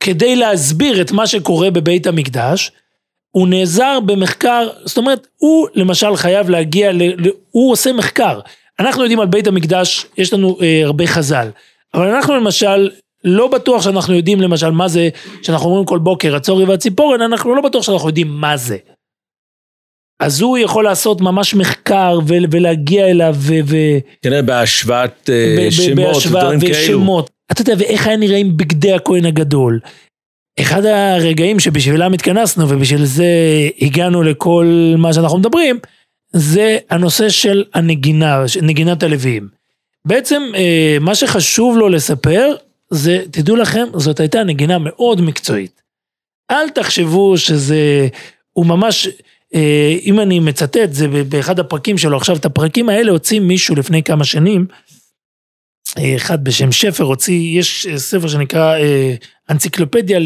כדי להסביר את מה שקורה בבית המקדש, הוא נעזר במחקר, זאת אומרת, הוא למשל חייב להגיע, ל, ל, הוא עושה מחקר. אנחנו יודעים על בית המקדש, יש לנו אה, הרבה חז"ל, אבל אנחנו למשל, לא בטוח שאנחנו יודעים למשל מה זה, שאנחנו אומרים כל בוקר, הצורי והציפורן, אנחנו לא בטוח שאנחנו יודעים מה זה. אז הוא יכול לעשות ממש מחקר ו- ולהגיע אליו ו... כנראה בהשוואת אה, ב- שמות בהשוואה ודברים כאלו. ושמות. אתה יודע, ואיך היה נראים בגדי הכהן הגדול. אחד הרגעים שבשבילם התכנסנו ובשביל זה הגענו לכל מה שאנחנו מדברים, זה הנושא של הנגינה, נגינת הלוויים. בעצם אה, מה שחשוב לו לספר זה, תדעו לכם, זאת הייתה נגינה מאוד מקצועית. אל תחשבו שזה, הוא ממש, אה, אם אני מצטט, זה באחד הפרקים שלו, עכשיו את הפרקים האלה הוציא מישהו לפני כמה שנים, אה, אחד בשם שפר הוציא, יש אה, ספר שנקרא אנציקלופדיה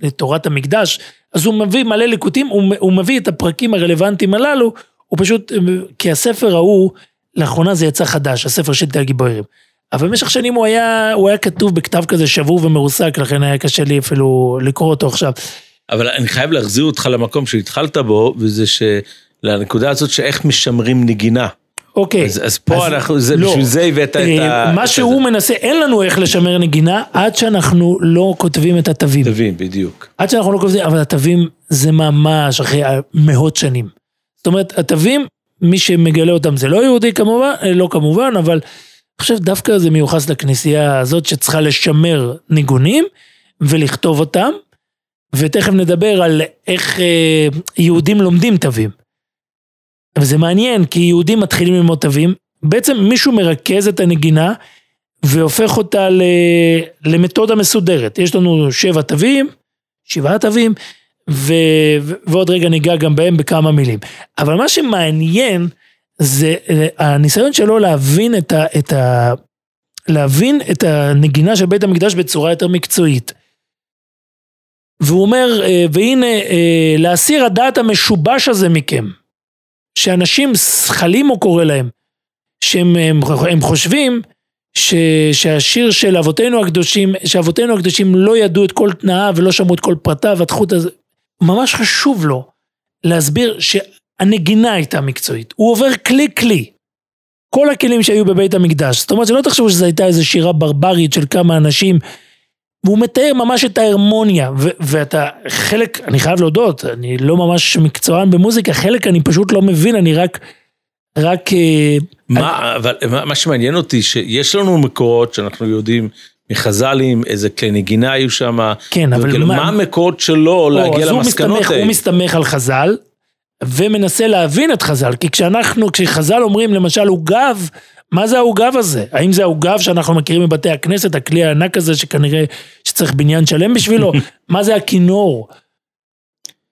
לתורת המקדש, אז הוא מביא מלא ליקוטים, הוא, הוא מביא את הפרקים הרלוונטיים הללו, הוא פשוט, כי הספר ההוא, לאחרונה זה יצא חדש, הספר של תל גיבורים. אבל במשך שנים הוא היה, הוא היה כתוב בכתב כזה שבור ומרוסק, לכן היה קשה לי אפילו לקרוא אותו עכשיו. אבל אני חייב להחזיר אותך למקום שהתחלת בו, וזה שלנקודה הזאת שאיך משמרים נגינה. אוקיי. אז, אז פה אז אנחנו, זה, לא. בשביל זה הבאת את אה, ה... מה את שהוא הזה. מנסה, אין לנו איך לשמר נגינה עד שאנחנו לא כותבים את התווים. תבין, בדיוק. עד שאנחנו לא כותבים, אבל התווים זה ממש אחרי מאות שנים. זאת אומרת, התווים, מי שמגלה אותם זה לא יהודי כמובן, אה, לא כמובן, אבל אני חושב דווקא זה מיוחס לכנסייה הזאת שצריכה לשמר ניגונים ולכתוב אותם, ותכף נדבר על איך אה, יהודים לומדים תווים. וזה מעניין, כי יהודים מתחילים ללמוד תווים, בעצם מישהו מרכז את הנגינה והופך אותה ל... למתודה מסודרת. יש לנו שבע תווים, שבעה תווים, ו... ו- ועוד רגע ניגע גם בהם בכמה מילים. אבל מה שמעניין זה הניסיון שלו להבין את ה... את ה... להבין את הנגינה של בית המקדש בצורה יותר מקצועית. והוא אומר, אה, והנה, אה, להסיר הדעת המשובש הזה מכם, שאנשים שכלים הוא קורא להם, שהם הם, הם חושבים ש, שהשיר של אבותינו הקדושים, שאבותינו הקדושים לא ידעו את כל תנאיו ולא שמעו את כל פרטיו, התחוט הזה, ממש חשוב לו להסביר שהנגינה הייתה מקצועית. הוא עובר כלי כלי. כל הכלים שהיו בבית המקדש. זאת אומרת שלא תחשבו שזו הייתה איזו שירה ברברית של כמה אנשים. והוא מתאר ממש את ההרמוניה, ו- ואתה, חלק, אני חייב להודות, אני לא ממש מקצוען במוזיקה, חלק אני פשוט לא מבין, אני רק, רק, אה, מה, אבל מה, מה שמעניין אותי, שיש לנו מקורות שאנחנו יודעים מחז"לים, איזה כלי נגינה היו שם, כן, אבל מה- מה המקורות שלו או, להגיע למסקנות האלה? הוא מסתמך על חז"ל, ומנסה להבין את חז"ל, כי כשאנחנו, כשחז"ל אומרים למשל עוגב, מה זה העוגב הזה? האם זה העוגב שאנחנו מכירים מבתי הכנסת, הכלי הענק הזה שכנראה שצריך בניין שלם בשבילו? מה זה הכינור?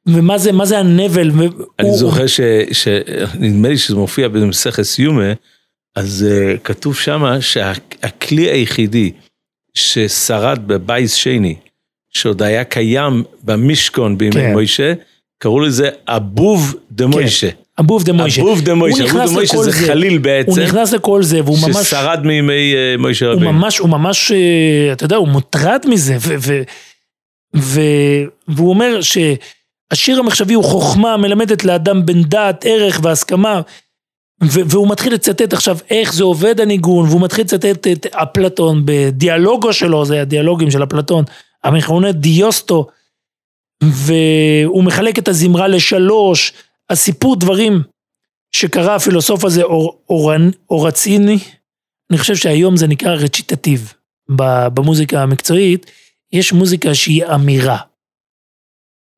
ומה זה, מה זה הנבל? אני זוכר ש... ש... נדמה לי שזה מופיע במסכת סיומה, אז אה, כתוב שמה שהכלי היחידי ששרד בבייס שני, שעוד היה קיים במשכון בימי כן. מוישה, קראו לזה אבוב דה מוישה. אבוב דה מוישה. אבוב דה מוישה, הוא אבוב דה מוישה זה. חליל הוא בעצם, נכנס לכל זה, והוא ממש... ששרד מימי אה, מוישה הוא רבינו. ממש, הוא ממש, אה, אתה יודע, הוא מוטרד מזה, והוא אומר שהשיר המחשבי הוא חוכמה מלמדת לאדם בן דעת, ערך והסכמה, והוא מתחיל לצטט עכשיו איך זה עובד הניגון, והוא מתחיל לצטט את אפלטון בדיאלוגו שלו, זה הדיאלוגים של אפלטון, המכונה דיוסטו, והוא מחלק את הזמרה לשלוש, הסיפור דברים שקרא הפילוסוף הזה אור, אורן, אורציני, אני חושב שהיום זה נקרא רציטטיב. ב- במוזיקה המקצועית, יש מוזיקה שהיא אמירה.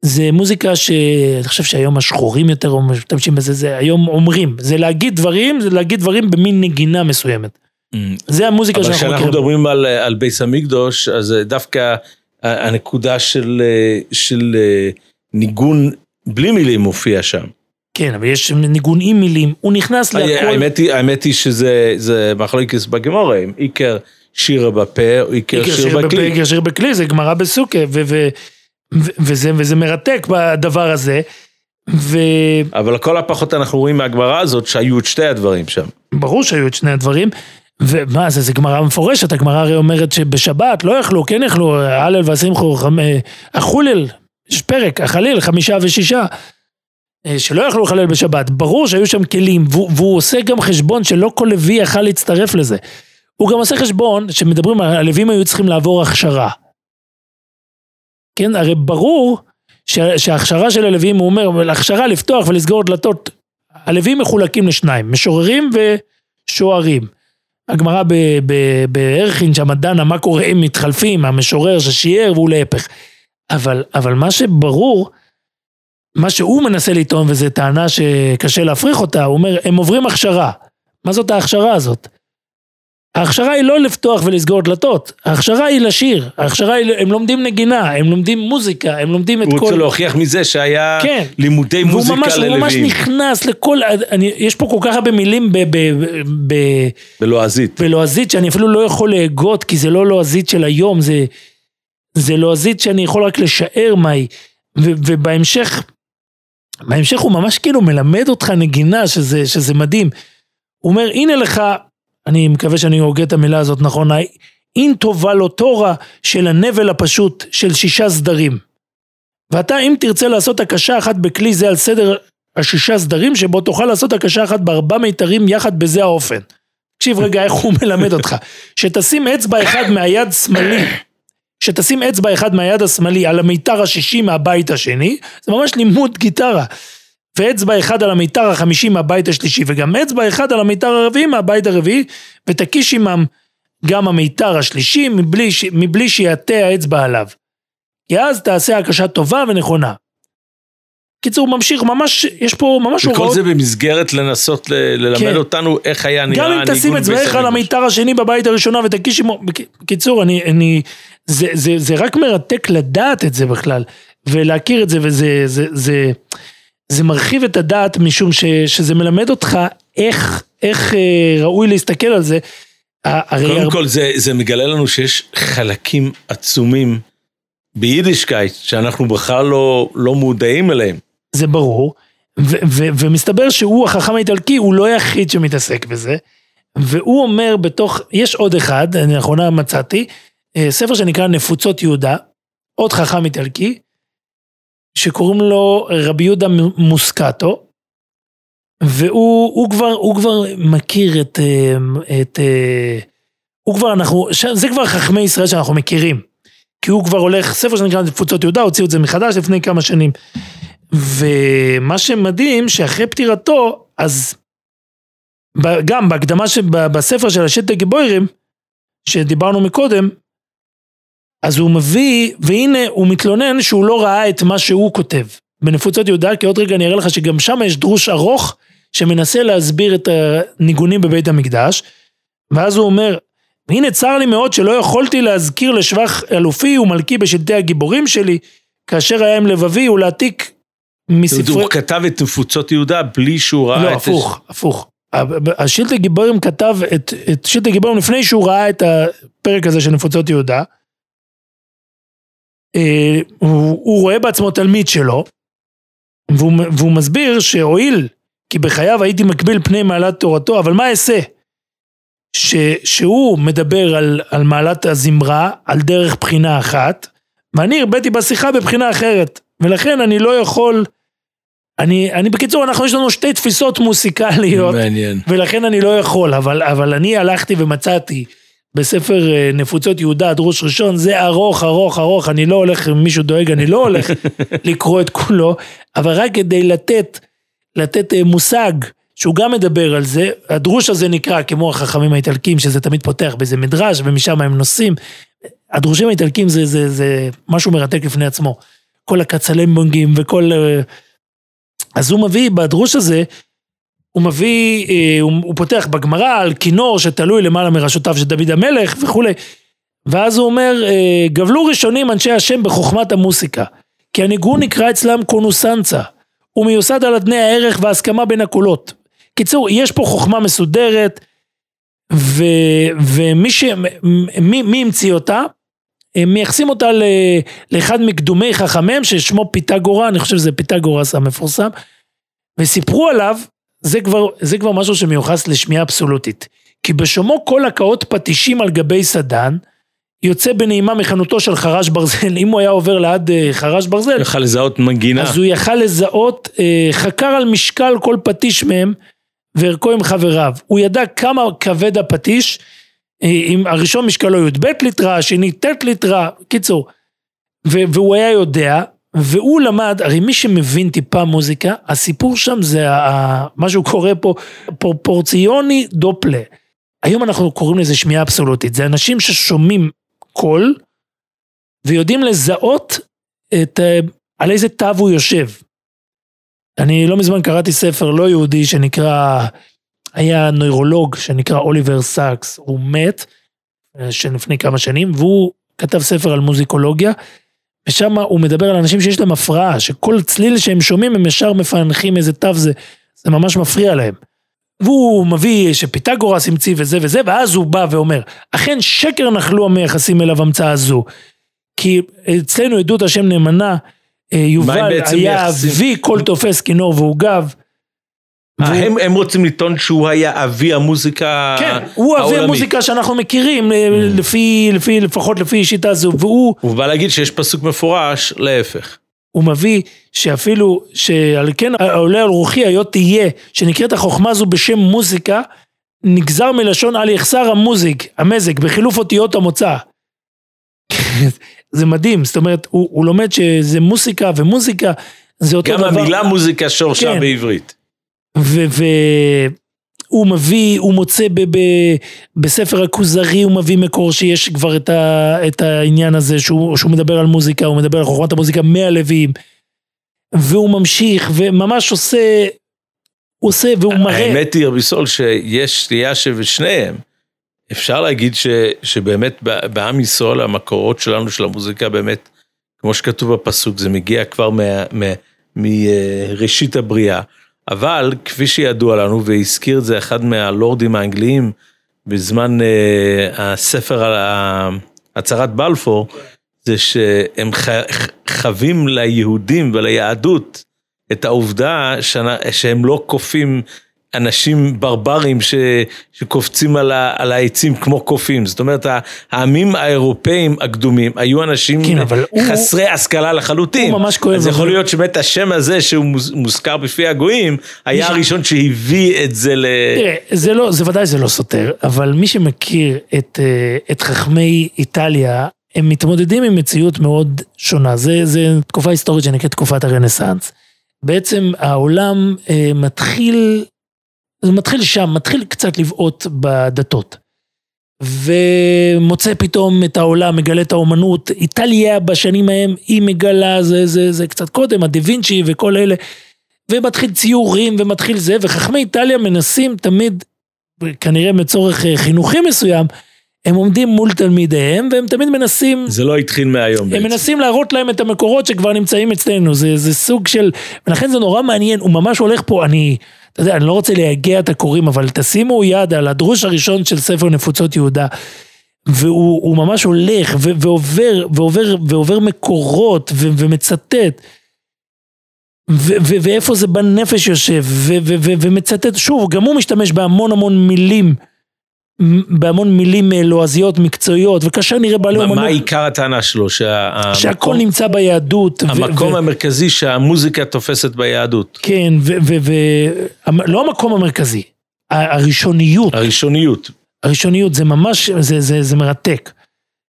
זה מוזיקה שאני חושב שהיום השחורים יותר משתמשים בזה, זה היום אומרים, זה להגיד דברים, זה להגיד דברים במין נגינה מסוימת. Mm. זה המוזיקה אבל שאנחנו כשאנחנו מכירים. מדברים על, על בייס המקדוש, אז אה, דווקא הנקודה של, אה, של אה, ניגון בלי מילים מופיע שם. כן, אבל יש ניגון עם מילים, הוא נכנס להכל. האמת היא, האמת היא שזה זה מחלוקס בגמורה, אם עיקר שיר בפה או עיקר שיר בפה, בכלי. עיקר שיר בכלי, זה גמרא בסוכה, ו- ו- ו- וזה, וזה מרתק בדבר הזה. ו... אבל לכל הפחות אנחנו רואים מהגמרא הזאת שהיו את שתי הדברים שם. ברור שהיו את שני הדברים. ומה זה, זה גמרא מפורשת, הגמרא הרי אומרת שבשבת לא יכלו, כן יכלו, הלל והשמחו, החולל, יש פרק, החליל, חמישה ושישה, אה, שלא יכלו לחלל בשבת. ברור שהיו שם כלים, והוא, והוא עושה גם חשבון שלא כל לוי יכל להצטרף לזה. הוא גם עושה חשבון שמדברים, הלווים היו צריכים לעבור הכשרה. כן, הרי ברור שההכשרה של הלווים, הוא אומר, הכשרה לפתוח ולסגור דלתות, הלווים מחולקים לשניים, משוררים ושוערים. הגמרא בערכין שם דנה מה קורה אם מתחלפים, המשורר ששיער והוא להפך. אבל, אבל מה שברור, מה שהוא מנסה לטעון, וזו טענה שקשה להפריך אותה, הוא אומר, הם עוברים הכשרה. מה זאת ההכשרה הזאת? ההכשרה היא לא לפתוח ולסגור דלתות, ההכשרה היא לשיר, ההכשרה היא, הם לומדים נגינה, הם לומדים מוזיקה, הם לומדים את הוא כל... הוא רוצה להוכיח מזה שהיה כן. לימודי מוזיקה ללווים. הוא ממש נכנס לכל, אני, יש פה כל כך הרבה מילים ב... ב, ב בלועזית. בלועזית שאני אפילו לא יכול להגות, כי זה לא לועזית של היום, זה, זה לועזית שאני יכול רק לשער מהי. ו, ובהמשך, בהמשך הוא ממש כאילו מלמד אותך נגינה, שזה, שזה מדהים. הוא אומר, הנה לך אני מקווה שאני הוגה את המילה הזאת נכון, תורה של הנבל הפשוט של שישה סדרים. ואתה אם תרצה לעשות הקשה אחת בכלי זה על סדר השישה סדרים שבו תוכל לעשות הקשה אחת בארבע מיתרים יחד בזה האופן. תקשיב רגע איך הוא מלמד אותך. שתשים אצבע אחד מהיד שמאלי, שתשים אצבע אחד מהיד השמאלי על המיתר השישי מהבית השני, זה ממש לימוד גיטרה. ואצבע אחד על המיתר החמישי מהבית השלישי, וגם אצבע אחד על המיתר הרביעי מהבית הרביעי, ותקיש עמם גם המיתר השלישי, מבלי, מבלי שיעטה האצבע עליו. כי אז תעשה הקשה טובה ונכונה. קיצור, ממשיך, ממש, יש פה ממש הוראות. וכל זה במסגרת לנסות ל- ללמד כן. אותנו איך היה נראה הניגון. גם אם תשים אצבעיך על המיתר השני בבית הראשונה ותקיש עמו, בקיצור, אני, אני, זה, זה, זה רק מרתק לדעת את זה בכלל, ולהכיר את זה, וזה, זה, זה, זה מרחיב את הדעת משום ש, שזה מלמד אותך איך, איך אה, ראוי להסתכל על זה. קודם הר... כל זה, זה מגלה לנו שיש חלקים עצומים ביידישקייט שאנחנו בכלל לא, לא מודעים אליהם. זה ברור, ו, ו, ומסתבר שהוא החכם האיטלקי, הוא לא היחיד שמתעסק בזה, והוא אומר בתוך, יש עוד אחד, אני לאחרונה מצאתי, אה, ספר שנקרא נפוצות יהודה, עוד חכם איטלקי, שקוראים לו רבי יהודה מוסקטו, והוא כבר, הוא כבר מכיר את, אה, את, אה, הוא כבר אנחנו, זה כבר חכמי ישראל שאנחנו מכירים. כי הוא כבר הולך, ספר שנקרא תפוצות יהודה, הוציאו את זה מחדש לפני כמה שנים. ומה שמדהים, שאחרי פטירתו, אז גם בהקדמה בספר של השטי גיבוירים, שדיברנו מקודם, אז הוא מביא, והנה הוא מתלונן שהוא לא ראה את מה שהוא כותב. בנפוצות יהודה, כי עוד רגע אני אראה לך שגם שם יש דרוש ארוך שמנסה להסביר את הניגונים בבית המקדש, ואז הוא אומר, והנה צר לי מאוד שלא יכולתי להזכיר לשבח אלופי ומלכי בשלטי הגיבורים שלי, כאשר היה עם לבבי ולהעתיק מספרי... הוא כתב את נפוצות יהודה בלי שהוא ראה לא, את... לא, הפוך, הפוך. השלטי גיבורים כתב את, את שלטי גיבורים לפני שהוא ראה את הפרק הזה של נפוצות יהודה. אה, הוא, הוא רואה בעצמו תלמיד שלו, והוא, והוא מסביר שהואיל כי בחייו הייתי מקביל פני מעלת תורתו, אבל מה אעשה? ש, שהוא מדבר על, על מעלת הזמרה על דרך בחינה אחת, ואני הרביתי בשיחה בבחינה אחרת, ולכן אני לא יכול, אני, אני בקיצור, אנחנו יש לנו שתי תפיסות מוסיקליות, מעניין, ולכן אני לא יכול, אבל, אבל אני הלכתי ומצאתי בספר אה, נפוצות יהודה, דרוש ראשון, זה ארוך, ארוך, ארוך, אני לא הולך, אם מישהו דואג, אני לא הולך לקרוא את כולו, אבל רק כדי לתת, לתת אה, מושג, שהוא גם מדבר על זה, הדרוש הזה נקרא כמו החכמים האיטלקים, שזה תמיד פותח באיזה מדרש, ומשם הם נוסעים. הדרושים האיטלקים זה, זה, זה משהו מרתק לפני עצמו. כל הקצלמבונגים וכל... אה, אז הוא מביא בדרוש הזה, הוא מביא, אה, הוא פותח בגמרא על כינור שתלוי למעלה מראשותיו של דוד המלך וכולי. ואז הוא אומר, אה, גבלו ראשונים אנשי השם בחוכמת המוסיקה, כי הניגון נקרא אצלם קונוסנצה, הוא מיוסד על אדני הערך וההסכמה בין הקולות. קיצור, יש פה חוכמה מסודרת, ו, ומי ש... מי, מי המציא אותה? הם מייחסים אותה ל, לאחד מקדומי חכמיהם ששמו פיתגורה, אני חושב שזה פיתגורס המפורסם, וסיפרו עליו, זה כבר, זה כבר משהו שמיוחס לשמיעה אבסולוטית. כי בשומעו כל הקאות פטישים על גבי סדן, יוצא בנעימה מחנותו של חרש ברזל, אם הוא היה עובר ליד אה, חרש ברזל, יכל לזהות מנגינה. אז הוא יכל לזהות, אה, חקר על משקל כל פטיש מהם, וערכו עם חבריו. הוא ידע כמה כבד הפטיש, אה, אם הראשון משקלו י"ב ליטרה, השני ט' ליטרה, קיצור. והוא היה יודע, והוא למד, הרי מי שמבין טיפה מוזיקה, הסיפור שם זה מה שהוא קורא פה פרופורציוני דופלה. היום אנחנו קוראים לזה שמיעה אבסולוטית, זה אנשים ששומעים קול ויודעים לזהות את, אה, על איזה תו הוא יושב. אני לא מזמן קראתי ספר לא יהודי שנקרא, היה נוירולוג שנקרא אוליבר סאקס, הוא מת, אה, שלפני כמה שנים, והוא כתב ספר על מוזיקולוגיה, ושם הוא מדבר על אנשים שיש להם הפרעה, שכל צליל שהם שומעים הם ישר מפענחים איזה תו זה, זה ממש מפריע להם. והוא מביא שפיתגורס המציא וזה וזה, ואז הוא בא ואומר, אכן שקר נחלו המייחסים אליו המצאה זו. כי אצלנו עדות השם נאמנה, אה, יובל היה? אבי כל תופס כינור ועוגב. אה, הם, הם רוצים לטעון שהוא היה אבי המוזיקה כן, הוא אבי. המוזיקה שאנחנו מכירים, אה, לפי, לפי, לפחות לפי שיטה זו, והוא הוא בא להגיד שיש פסוק מפורש, להפך. הוא מביא שאפילו, שעל כן העולה על רוחי היות תהיה, שנקראת החוכמה זו בשם מוזיקה, נגזר מלשון על יחסר המוזיק, המזג, בחילוף אותיות המוצא. זה מדהים, זאת אומרת, הוא, הוא לומד שזה מוסיקה ומוזיקה, זה אותו גם דבר. המילה מוזיקה שורשה כן. בעברית. והוא מביא, הוא מוצא ב, ב, בספר הכוזרי, הוא מביא מקור שיש כבר את, ה, את העניין הזה שהוא, שהוא מדבר על מוזיקה, הוא מדבר על חוכמת המוזיקה מהלוויים. והוא ממשיך וממש עושה, הוא עושה והוא מראה. האמת היא, רבי סול, שיש סטייה שבשניהם. אפשר להגיד ש, שבאמת בעם ישראל המקורות שלנו של המוזיקה באמת, כמו שכתוב בפסוק, זה מגיע כבר מראשית הבריאה. אבל כפי שידוע לנו, והזכיר את זה אחד מהלורדים האנגליים בזמן אה, הספר על הצהרת בלפור, זה שהם ח- חווים ליהודים וליהדות את העובדה שהם לא כופים אנשים ברברים ש, שקופצים על, ה, על העצים כמו קופים. זאת אומרת, העמים האירופאים הקדומים היו אנשים כן, אבל הוא- חסרי השכלה לחלוטין. הוא ממש כואב, אז יכול להיות שבאמת השם הזה שהוא מוז- מוזכר בפי הגויים, היה ש- הראשון שהביא את זה ל... תראה, זה לא, זה ודאי זה לא סותר, אבל מי שמכיר את, אה, את חכמי איטליה, הם מתמודדים עם מציאות מאוד שונה. זה, זה תקופה היסטורית שנקראת תקופת הרנסאנס. בעצם העולם אה, מתחיל, זה מתחיל שם, מתחיל קצת לבעוט בדתות. ומוצא פתאום את העולם, מגלה את האומנות. איטליה בשנים ההם, היא מגלה, זה, זה, זה קצת קודם, הדה וינצ'י וכל אלה. ומתחיל ציורים ומתחיל זה, וחכמי איטליה מנסים תמיד, כנראה מצורך אה, חינוכי מסוים, הם עומדים מול תלמידיהם והם תמיד מנסים, זה לא התחיל מהיום הם בעצם. מנסים להראות להם את המקורות שכבר נמצאים אצלנו, זה, זה סוג של, ולכן זה נורא מעניין, הוא ממש הולך פה, אני, אתה יודע, אני לא רוצה לייגע את הקוראים, אבל תשימו יד על הדרוש הראשון של ספר נפוצות יהודה. והוא הוא ממש הולך ו- ועובר, ועובר, ועובר מקורות ו- ומצטט. ו- ו- ואיפה זה בנפש יושב, ו- ו- ו- ומצטט, שוב, גם הוא משתמש בהמון המון מילים, בהמון מילים אה, לועזיות מקצועיות, וכאשר נראה בעלי מה- מה אומנות, עיקר הטענה שלו? שה- שהכל המקום- נמצא ביהדות. המקום ו- המרכזי שהמוזיקה תופסת ביהדות. כן, ולא המקום המרכזי, הראשוניות, הראשוניות. הראשוניות זה ממש, זה, זה, זה מרתק.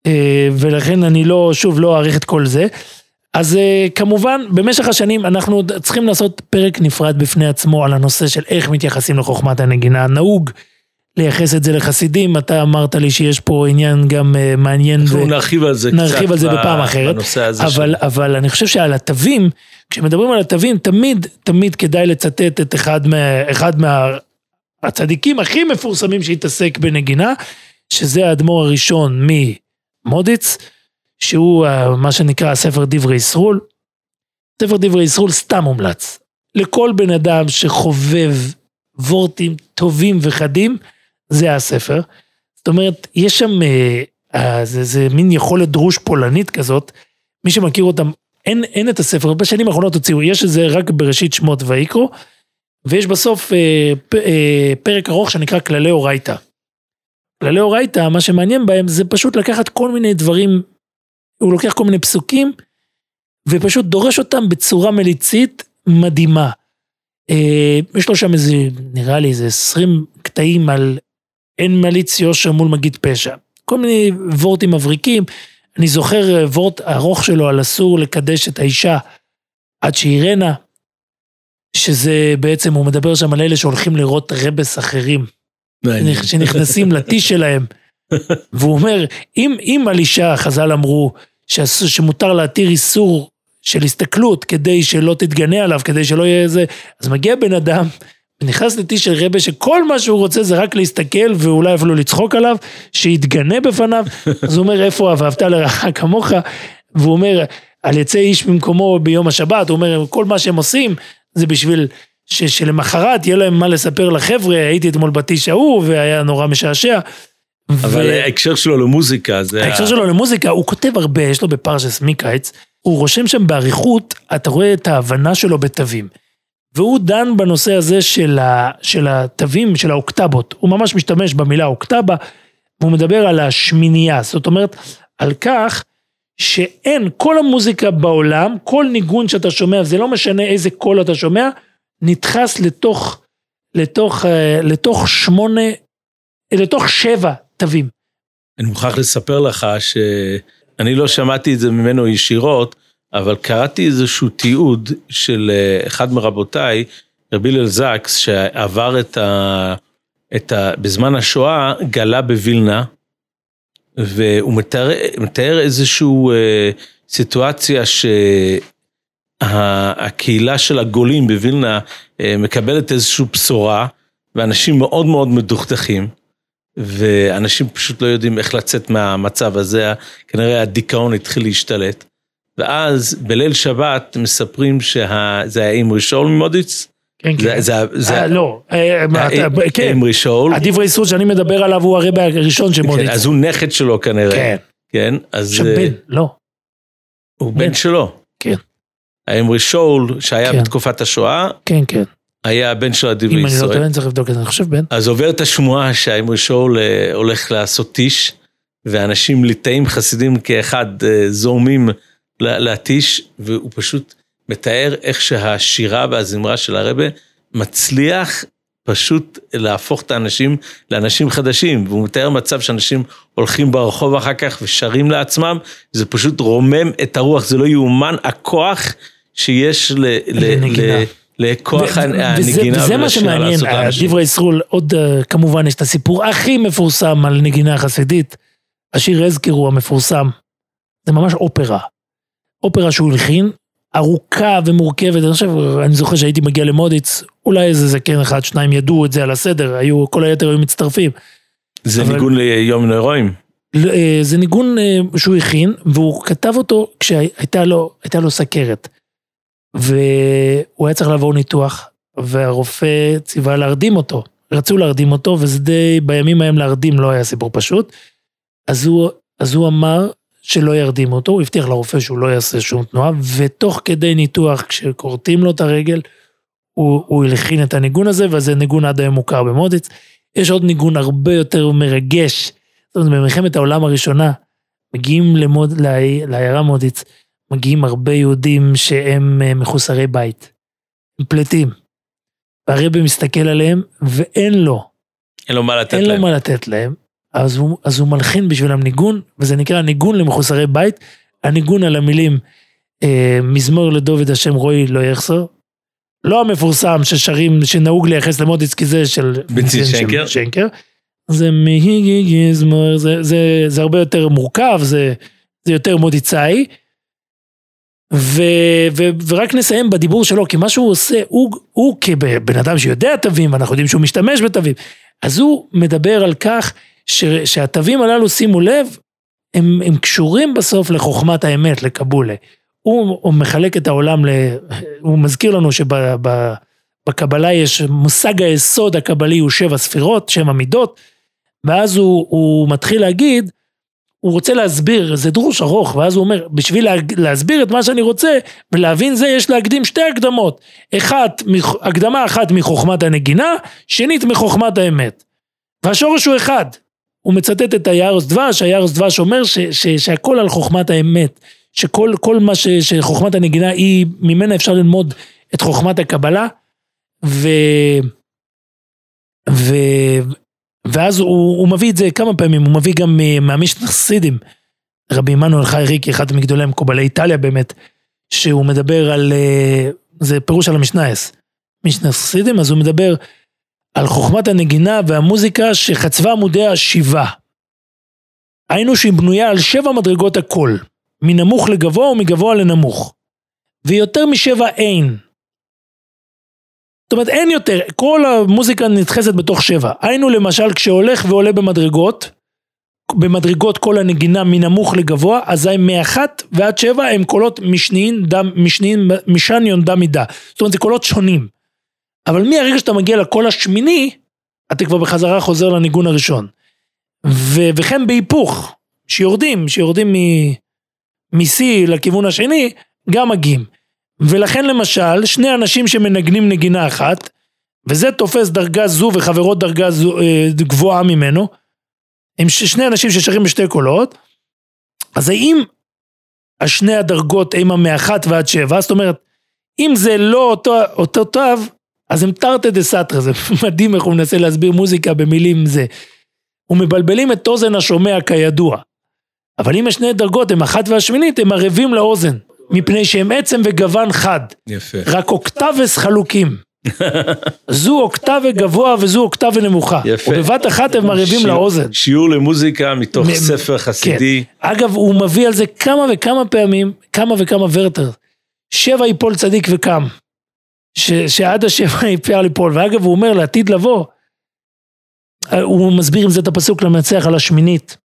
אה, ולכן אני לא, שוב, לא אעריך את כל זה. אז אה, כמובן, במשך השנים אנחנו צריכים לעשות פרק נפרד בפני עצמו על הנושא של איך מתייחסים לחוכמת הנגינה. נהוג לייחס את זה לחסידים, אתה אמרת לי שיש פה עניין גם אה, מעניין. אנחנו ו- נרחיב על זה קצת. נרחיב על זה בפעם אחרת, בנושא הזה אבל, אבל אני חושב שעל התווים, כשמדברים על התווים, תמיד, תמיד כדאי לצטט את אחד, מה, אחד מהצדיקים הכי מפורסמים שהתעסק בנגינה, שזה האדמו"ר הראשון ממודיץ, שהוא אה, מה שנקרא הספר דברי ישרול. ספר דברי ישרול סתם מומלץ. לכל בן אדם שחובב וורטים טובים וחדים, זה הספר. זאת אומרת, יש שם, אה, אה, זה, זה מין יכולת דרוש פולנית כזאת. מי שמכיר אותם, אין, אין את הספר, בשנים האחרונות הוציאו, יש את זה רק בראשית שמות ויקרו, ויש בסוף אה, פ, אה, פרק ארוך שנקרא כללי אורייתא. כללי אורייתא, מה שמעניין בהם זה פשוט לקחת כל מיני דברים, הוא לוקח כל מיני פסוקים, ופשוט דורש אותם בצורה מליצית מדהימה. אה, יש לו שם איזה, נראה לי איזה 20 קטעים על אין מליץ יושר מול מגיד פשע. כל מיני וורטים מבריקים. אני זוכר אה, וורט ארוך שלו על אסור לקדש את האישה עד שירנה, שזה בעצם, הוא מדבר שם על אלה שהולכים לראות רבס אחרים, שנכנסים לטי שלהם. והוא אומר, אם, אם על אישה, חז"ל אמרו, שמותר להתיר איסור של הסתכלות כדי שלא תתגנה עליו, כדי שלא יהיה איזה... אז מגיע בן אדם, ונכנס לטי של רבה שכל מה שהוא רוצה זה רק להסתכל ואולי אפילו לצחוק עליו, שיתגנה בפניו, אז הוא אומר איפה אהבת לרעך כמוך, והוא אומר על יצא איש במקומו ביום השבת, הוא אומר כל מה שהם עושים זה בשביל ש, שלמחרת יהיה להם מה לספר לחבר'ה, הייתי אתמול בטיש ההוא והיה נורא משעשע. אבל ו... ההקשר שלו למוזיקה זה... ההקשר שלו למוזיקה, הוא כותב הרבה, יש לו בפרשס מקיץ, הוא רושם שם באריכות, אתה רואה את ההבנה שלו בתווים. והוא דן בנושא הזה של, ה, של התווים, של האוקטבות. הוא ממש משתמש במילה אוקטבה, והוא מדבר על השמינייה. זאת אומרת, על כך שאין, כל המוזיקה בעולם, כל ניגון שאתה שומע, זה לא משנה איזה קול אתה שומע, נדחס לתוך, לתוך, אה, לתוך שמונה, לתוך שבע תווים. אני מוכרח לספר לך שאני לא שמעתי את זה ממנו ישירות, אבל קראתי איזשהו תיעוד של אה, אחד מרבותיי, רבי הלל זקס, שעבר את ה... את ה... בזמן השואה, גלה בווילנה, והוא מתאר, מתאר איזושהי אה, סיטואציה שהקהילה של הגולים בווילנה אה, מקבלת איזושהי בשורה, ואנשים מאוד מאוד מדוכדכים. ואנשים פשוט לא יודעים איך לצאת מהמצב הזה, כנראה הדיכאון התחיל להשתלט. ואז בליל שבת מספרים שזה היה אימרי שאול ממודיץ. כן, כן. זה, אה, לא, אה, כן. אימרי שאול. הדברי סוד שאני מדבר עליו הוא הרבי הראשון של מודיץ. כן, אז הוא נכד שלו כנראה. כן. כן, אז... שבן, לא. הוא בן שלו. כן. האמרי שאול, שהיה כן. בתקופת השואה, כן, כן. היה הבן של הדברי אם אני לא ישראל. טועה, אני צריך לבדוק את זה, אני חושב בן. אז עוברת השמועה שהאמרי שאול אה, הולך לעשות טיש, ואנשים ליטאים חסידים כאחד אה, זורמים להתיש, והוא פשוט מתאר איך שהשירה והזמרה של הרבה מצליח פשוט להפוך את האנשים לאנשים חדשים, והוא מתאר מצב שאנשים הולכים ברחוב אחר כך ושרים לעצמם, זה פשוט רומם את הרוח, זה לא יאומן הכוח שיש ל... לנגינה. ל- לכוח ו- הנגינה וזה, וזה מה שמעניין. דברי ישרול, עוד אה, כמובן יש את הסיפור הכי מפורסם על נגינה חסידית, השיר אזכר הוא המפורסם, זה ממש אופרה. אופרה שהוא הלחין, ארוכה ומורכבת, אני חושב, אני זוכר שהייתי מגיע למודיץ, אולי איזה זקן אחד, שניים ידעו את זה על הסדר, היו, כל היתר היו מצטרפים. זה אבל- ניגון ליום נוירואים. אה, זה ניגון אה, שהוא הכין, והוא כתב אותו כשהייתה לו, לו סכרת. והוא היה צריך לעבור ניתוח, והרופא ציווה להרדים אותו. רצו להרדים אותו, וזה די, בימים ההם להרדים לא היה סיפור פשוט. אז הוא, אז הוא אמר שלא ירדים אותו, הוא הבטיח לרופא שהוא לא יעשה שום תנועה, ותוך כדי ניתוח, כשכורתים לו את הרגל, הוא, הוא הלחין את הניגון הזה, וזה ניגון עד היום מוכר במודיץ. יש עוד ניגון הרבה יותר מרגש, זאת אומרת, במלחמת העולם הראשונה, מגיעים למוד, לעי- לעיירה מודיץ, מגיעים הרבה יהודים שהם אה, מחוסרי בית, הם פליטים. והרבי מסתכל עליהם, ואין לו, אין לו מה לתת אין לו להם. מה לתת להם, אז הוא, אז הוא מלחין בשבילם ניגון, וזה נקרא ניגון למחוסרי בית, הניגון על המילים אה, מזמור לדוד השם רועי לא יחסר, לא המפורסם ששרים, שנהוג לייחס למודיץ כי זה של בנצי שנקר. שנקר. זה מהיגי גזמור, זה, זה, זה הרבה יותר מורכב, זה, זה יותר מודיצאי. ו, ו, ורק נסיים בדיבור שלו, כי מה שהוא עושה, הוא, הוא כבן אדם שיודע תווים, אנחנו יודעים שהוא משתמש בתווים, אז הוא מדבר על כך ש, שהתווים הללו, שימו לב, הם, הם קשורים בסוף לחוכמת האמת, לקבולה. הוא, הוא מחלק את העולם, ל, הוא מזכיר לנו שבקבלה יש מושג היסוד הקבלי הוא שבע ספירות, שבע מידות, ואז הוא, הוא מתחיל להגיד, הוא רוצה להסביר, זה דרוש ארוך, ואז הוא אומר, בשביל לה, להסביר את מה שאני רוצה ולהבין זה, יש להקדים שתי הקדמות. אחת, הקדמה אחת מחוכמת הנגינה, שנית מחוכמת האמת. והשורש הוא אחד. הוא מצטט את היערוס דבש, היערוס דבש אומר ש, ש, שהכל על חוכמת האמת. שכל כל מה ש, שחוכמת הנגינה היא, ממנה אפשר ללמוד את חוכמת הקבלה. ו... ו... ואז הוא, הוא מביא את זה כמה פעמים, הוא מביא גם מהמשנה חסידים, רבי עמנואל חי ריקי, אחד מגדולי מקובלי איטליה באמת, שהוא מדבר על, אה, זה פירוש על המשנייס, משנה חסידים, אז הוא מדבר על חוכמת הנגינה והמוזיקה שחצבה עמודי השיבה. היינו שהיא בנויה על שבע מדרגות הקול, מנמוך לגבוה ומגבוה לנמוך. ויותר משבע אין, זאת אומרת אין יותר, כל המוזיקה נדחסת בתוך שבע. היינו למשל כשהולך ועולה במדרגות, במדרגות כל הנגינה מנמוך לגבוה, אזי מאחת ועד שבע הם קולות משניים, דם, משניים, משניון דם מידה. זאת אומרת זה קולות שונים. אבל מהרגע שאתה מגיע לקול השמיני, אתה כבר בחזרה חוזר לניגון הראשון. ו- וכן בהיפוך, שיורדים, שיורדים מ-C לכיוון השני, גם מגיעים. ולכן למשל, שני אנשים שמנגנים נגינה אחת, וזה תופס דרגה זו וחברות דרגה זו, אה, גבוהה ממנו, הם שני אנשים ששרים בשתי קולות, אז האם השני הדרגות הם מאחת ועד שבע, זאת אומרת, אם זה לא אותו, אותו תו, אז הם תרתי דה סתרא, זה מדהים איך הוא מנסה להסביר מוזיקה במילים זה. ומבלבלים את אוזן השומע כידוע. אבל אם השני דרגות הם אחת והשמינית, הם ערבים לאוזן. מפני שהם עצם וגוון חד. יפה. רק אוקטבס חלוקים. זו אוקטבה גבוה וזו אוקטבה נמוכה. יפה. ובבת אחת הם מרהיבים שיעור- לאוזן. שיעור למוזיקה מתוך מ- ספר חסידי. כן. אגב, הוא מביא על זה כמה וכמה פעמים, כמה וכמה ורטר. שבע יפול צדיק וקם. ש, שעד השבע יפר ליפול. ואגב, הוא אומר לעתיד לבוא, הוא מסביר עם זה את הפסוק למנצח על השמינית.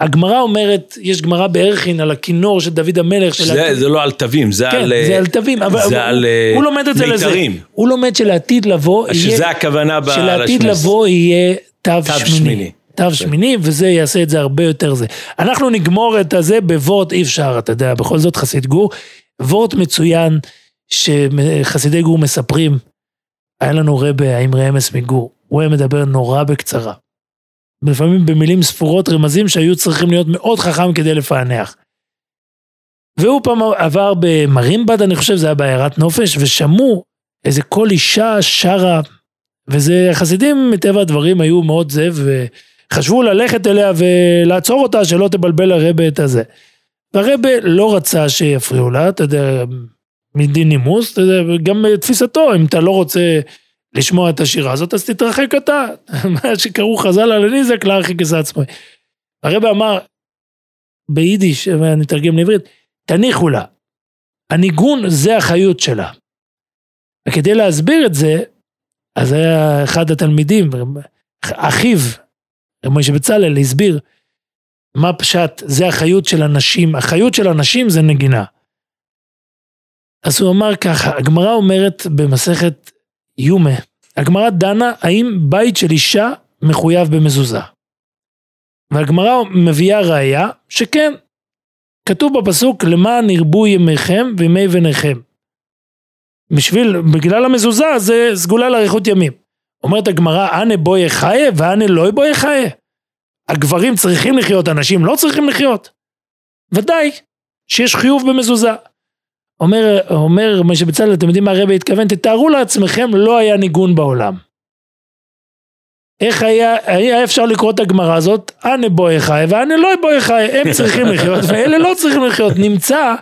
הגמרא אומרת, יש גמרא בערכין על הכינור של דוד המלך. של זה, זה לא על תווים, זה כן, על... אה, זה על תווים, אבל זה הוא- על אה, הוא לומד את זה לזה. הוא לומד שלעתיד לבוא יהיה, שזה הכוונה ב- שלעתיד. לבוא יהיה תו תו שמיני. שמיני. תו שמיני, וזה יעשה את זה הרבה יותר זה. אנחנו נגמור את הזה בוורט אי אפשר, אתה יודע, בכל זאת חסיד גור. וורט מצוין, שחסידי גור מספרים, היה לנו רבה עם רמס מגור, הוא היה מדבר נורא בקצרה. לפעמים במילים ספורות רמזים שהיו צריכים להיות מאוד חכם כדי לפענח. והוא פעם עבר במרימבד, אני חושב, זה היה בעיירת נופש, ושמעו איזה קול אישה שרה, וזה חסידים מטבע הדברים היו מאוד זה, וחשבו ללכת אליה ולעצור אותה, שלא תבלבל לרבה את הזה. והרבה לא רצה שיפריעו לה, אתה יודע, מדין נימוס, גם תפיסתו, אם אתה לא רוצה לשמוע את השירה הזאת, אז תתרחק אתה. מה שקראו חז"ל על הניזק להרחיק את עצמו. הרב אמר, ביידיש, ואני אתרגם לעברית, תניחו לה. הניגון זה החיות שלה. וכדי להסביר את זה, אז היה אחד התלמידים, אחיו, משה בצלאל, הסביר מה פשט, זה החיות של הנשים, החיות של הנשים זה נגינה. אז הוא אמר ככה, הגמרא אומרת במסכת יומה, הגמרא דנה האם בית של אישה מחויב במזוזה. והגמרא מביאה ראיה שכן, כתוב בפסוק למען ירבו ימיכם וימי בניכם. בשביל, בגלל המזוזה זה סגולה לאריכות ימים. אומרת הגמרא, אנה בואי חיה ואנה לא בואי חיה. הגברים צריכים לחיות, הנשים לא צריכים לחיות. ודאי שיש חיוב במזוזה. אומר, אומר משה בצלאל, אתם יודעים מה הרבי התכוון? תתארו לעצמכם, לא היה ניגון בעולם. איך היה, היה אפשר לקרוא את הגמרא הזאת? אנה בואי חי ואנה לא בואי חי, הם צריכים לחיות ואלה לא צריכים לחיות. נמצא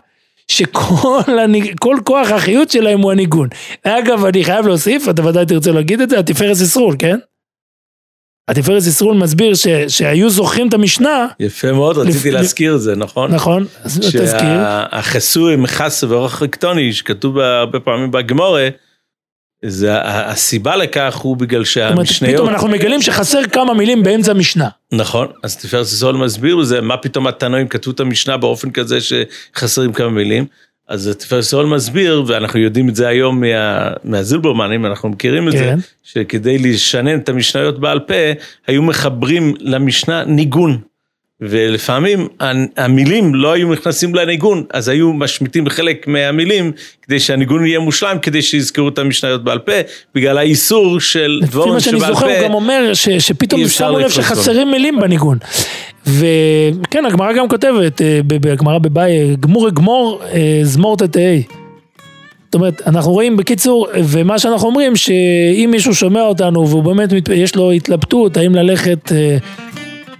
שכל הניג... כל כוח החיות שלהם הוא הניגון. אגב, אני חייב להוסיף, אתה ודאי תרצה להגיד את זה, התפארת ישרול, כן? התפארת ישרול מסביר ש... שהיו זוכרים את המשנה, יפה מאוד, רציתי לפ- להזכיר את זה, נכון? נכון? אז תזכיר. שהחסוי מחסה ואורך רקטוני, שכתוב הרבה פעמים בגמורה, זה הסיבה לכך הוא בגלל שהמשניות, פתאום אנחנו מגלים שחסר כמה מילים באמצע המשנה. נכון, אז תפארת ישראל מסביר בזה, מה פתאום התנועים כתבו את המשנה באופן כזה שחסרים כמה מילים, אז ישראל מסביר, ואנחנו יודעים את זה היום מה, מהזילברמנים, אנחנו מכירים את כן. זה, שכדי לשנן את המשניות בעל פה, היו מחברים למשנה ניגון. ולפעמים המילים לא היו נכנסים לניגון, אז היו משמיטים חלק מהמילים כדי שהניגון יהיה מושלם, כדי שיזכרו את המשניות בעל פה, בגלל האיסור של דבורים שבעל פה. לפי מה שאני זוכר, הוא גם אומר ש, שפתאום שמו לב שחסרים מילים בניגון. וכן, הגמרא גם כותבת, אה, בגמרא בביי, גמור אגמור, אה, זמור תתאי. זאת אומרת, אנחנו רואים בקיצור, ומה שאנחנו אומרים, שאם מישהו שומע אותנו והוא באמת, יש לו התלבטות, האם ללכת...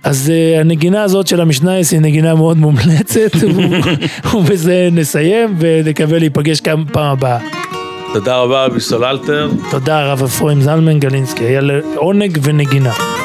אז uh, הנגינה הזאת של המשנייס היא נגינה מאוד מומלצת, ובזה נסיים ונקווה להיפגש גם פעם הבאה. תודה רבה, ביסול אלתר. תודה, הרב אפרים זלמן גלינסקי, היה לעונג ונגינה.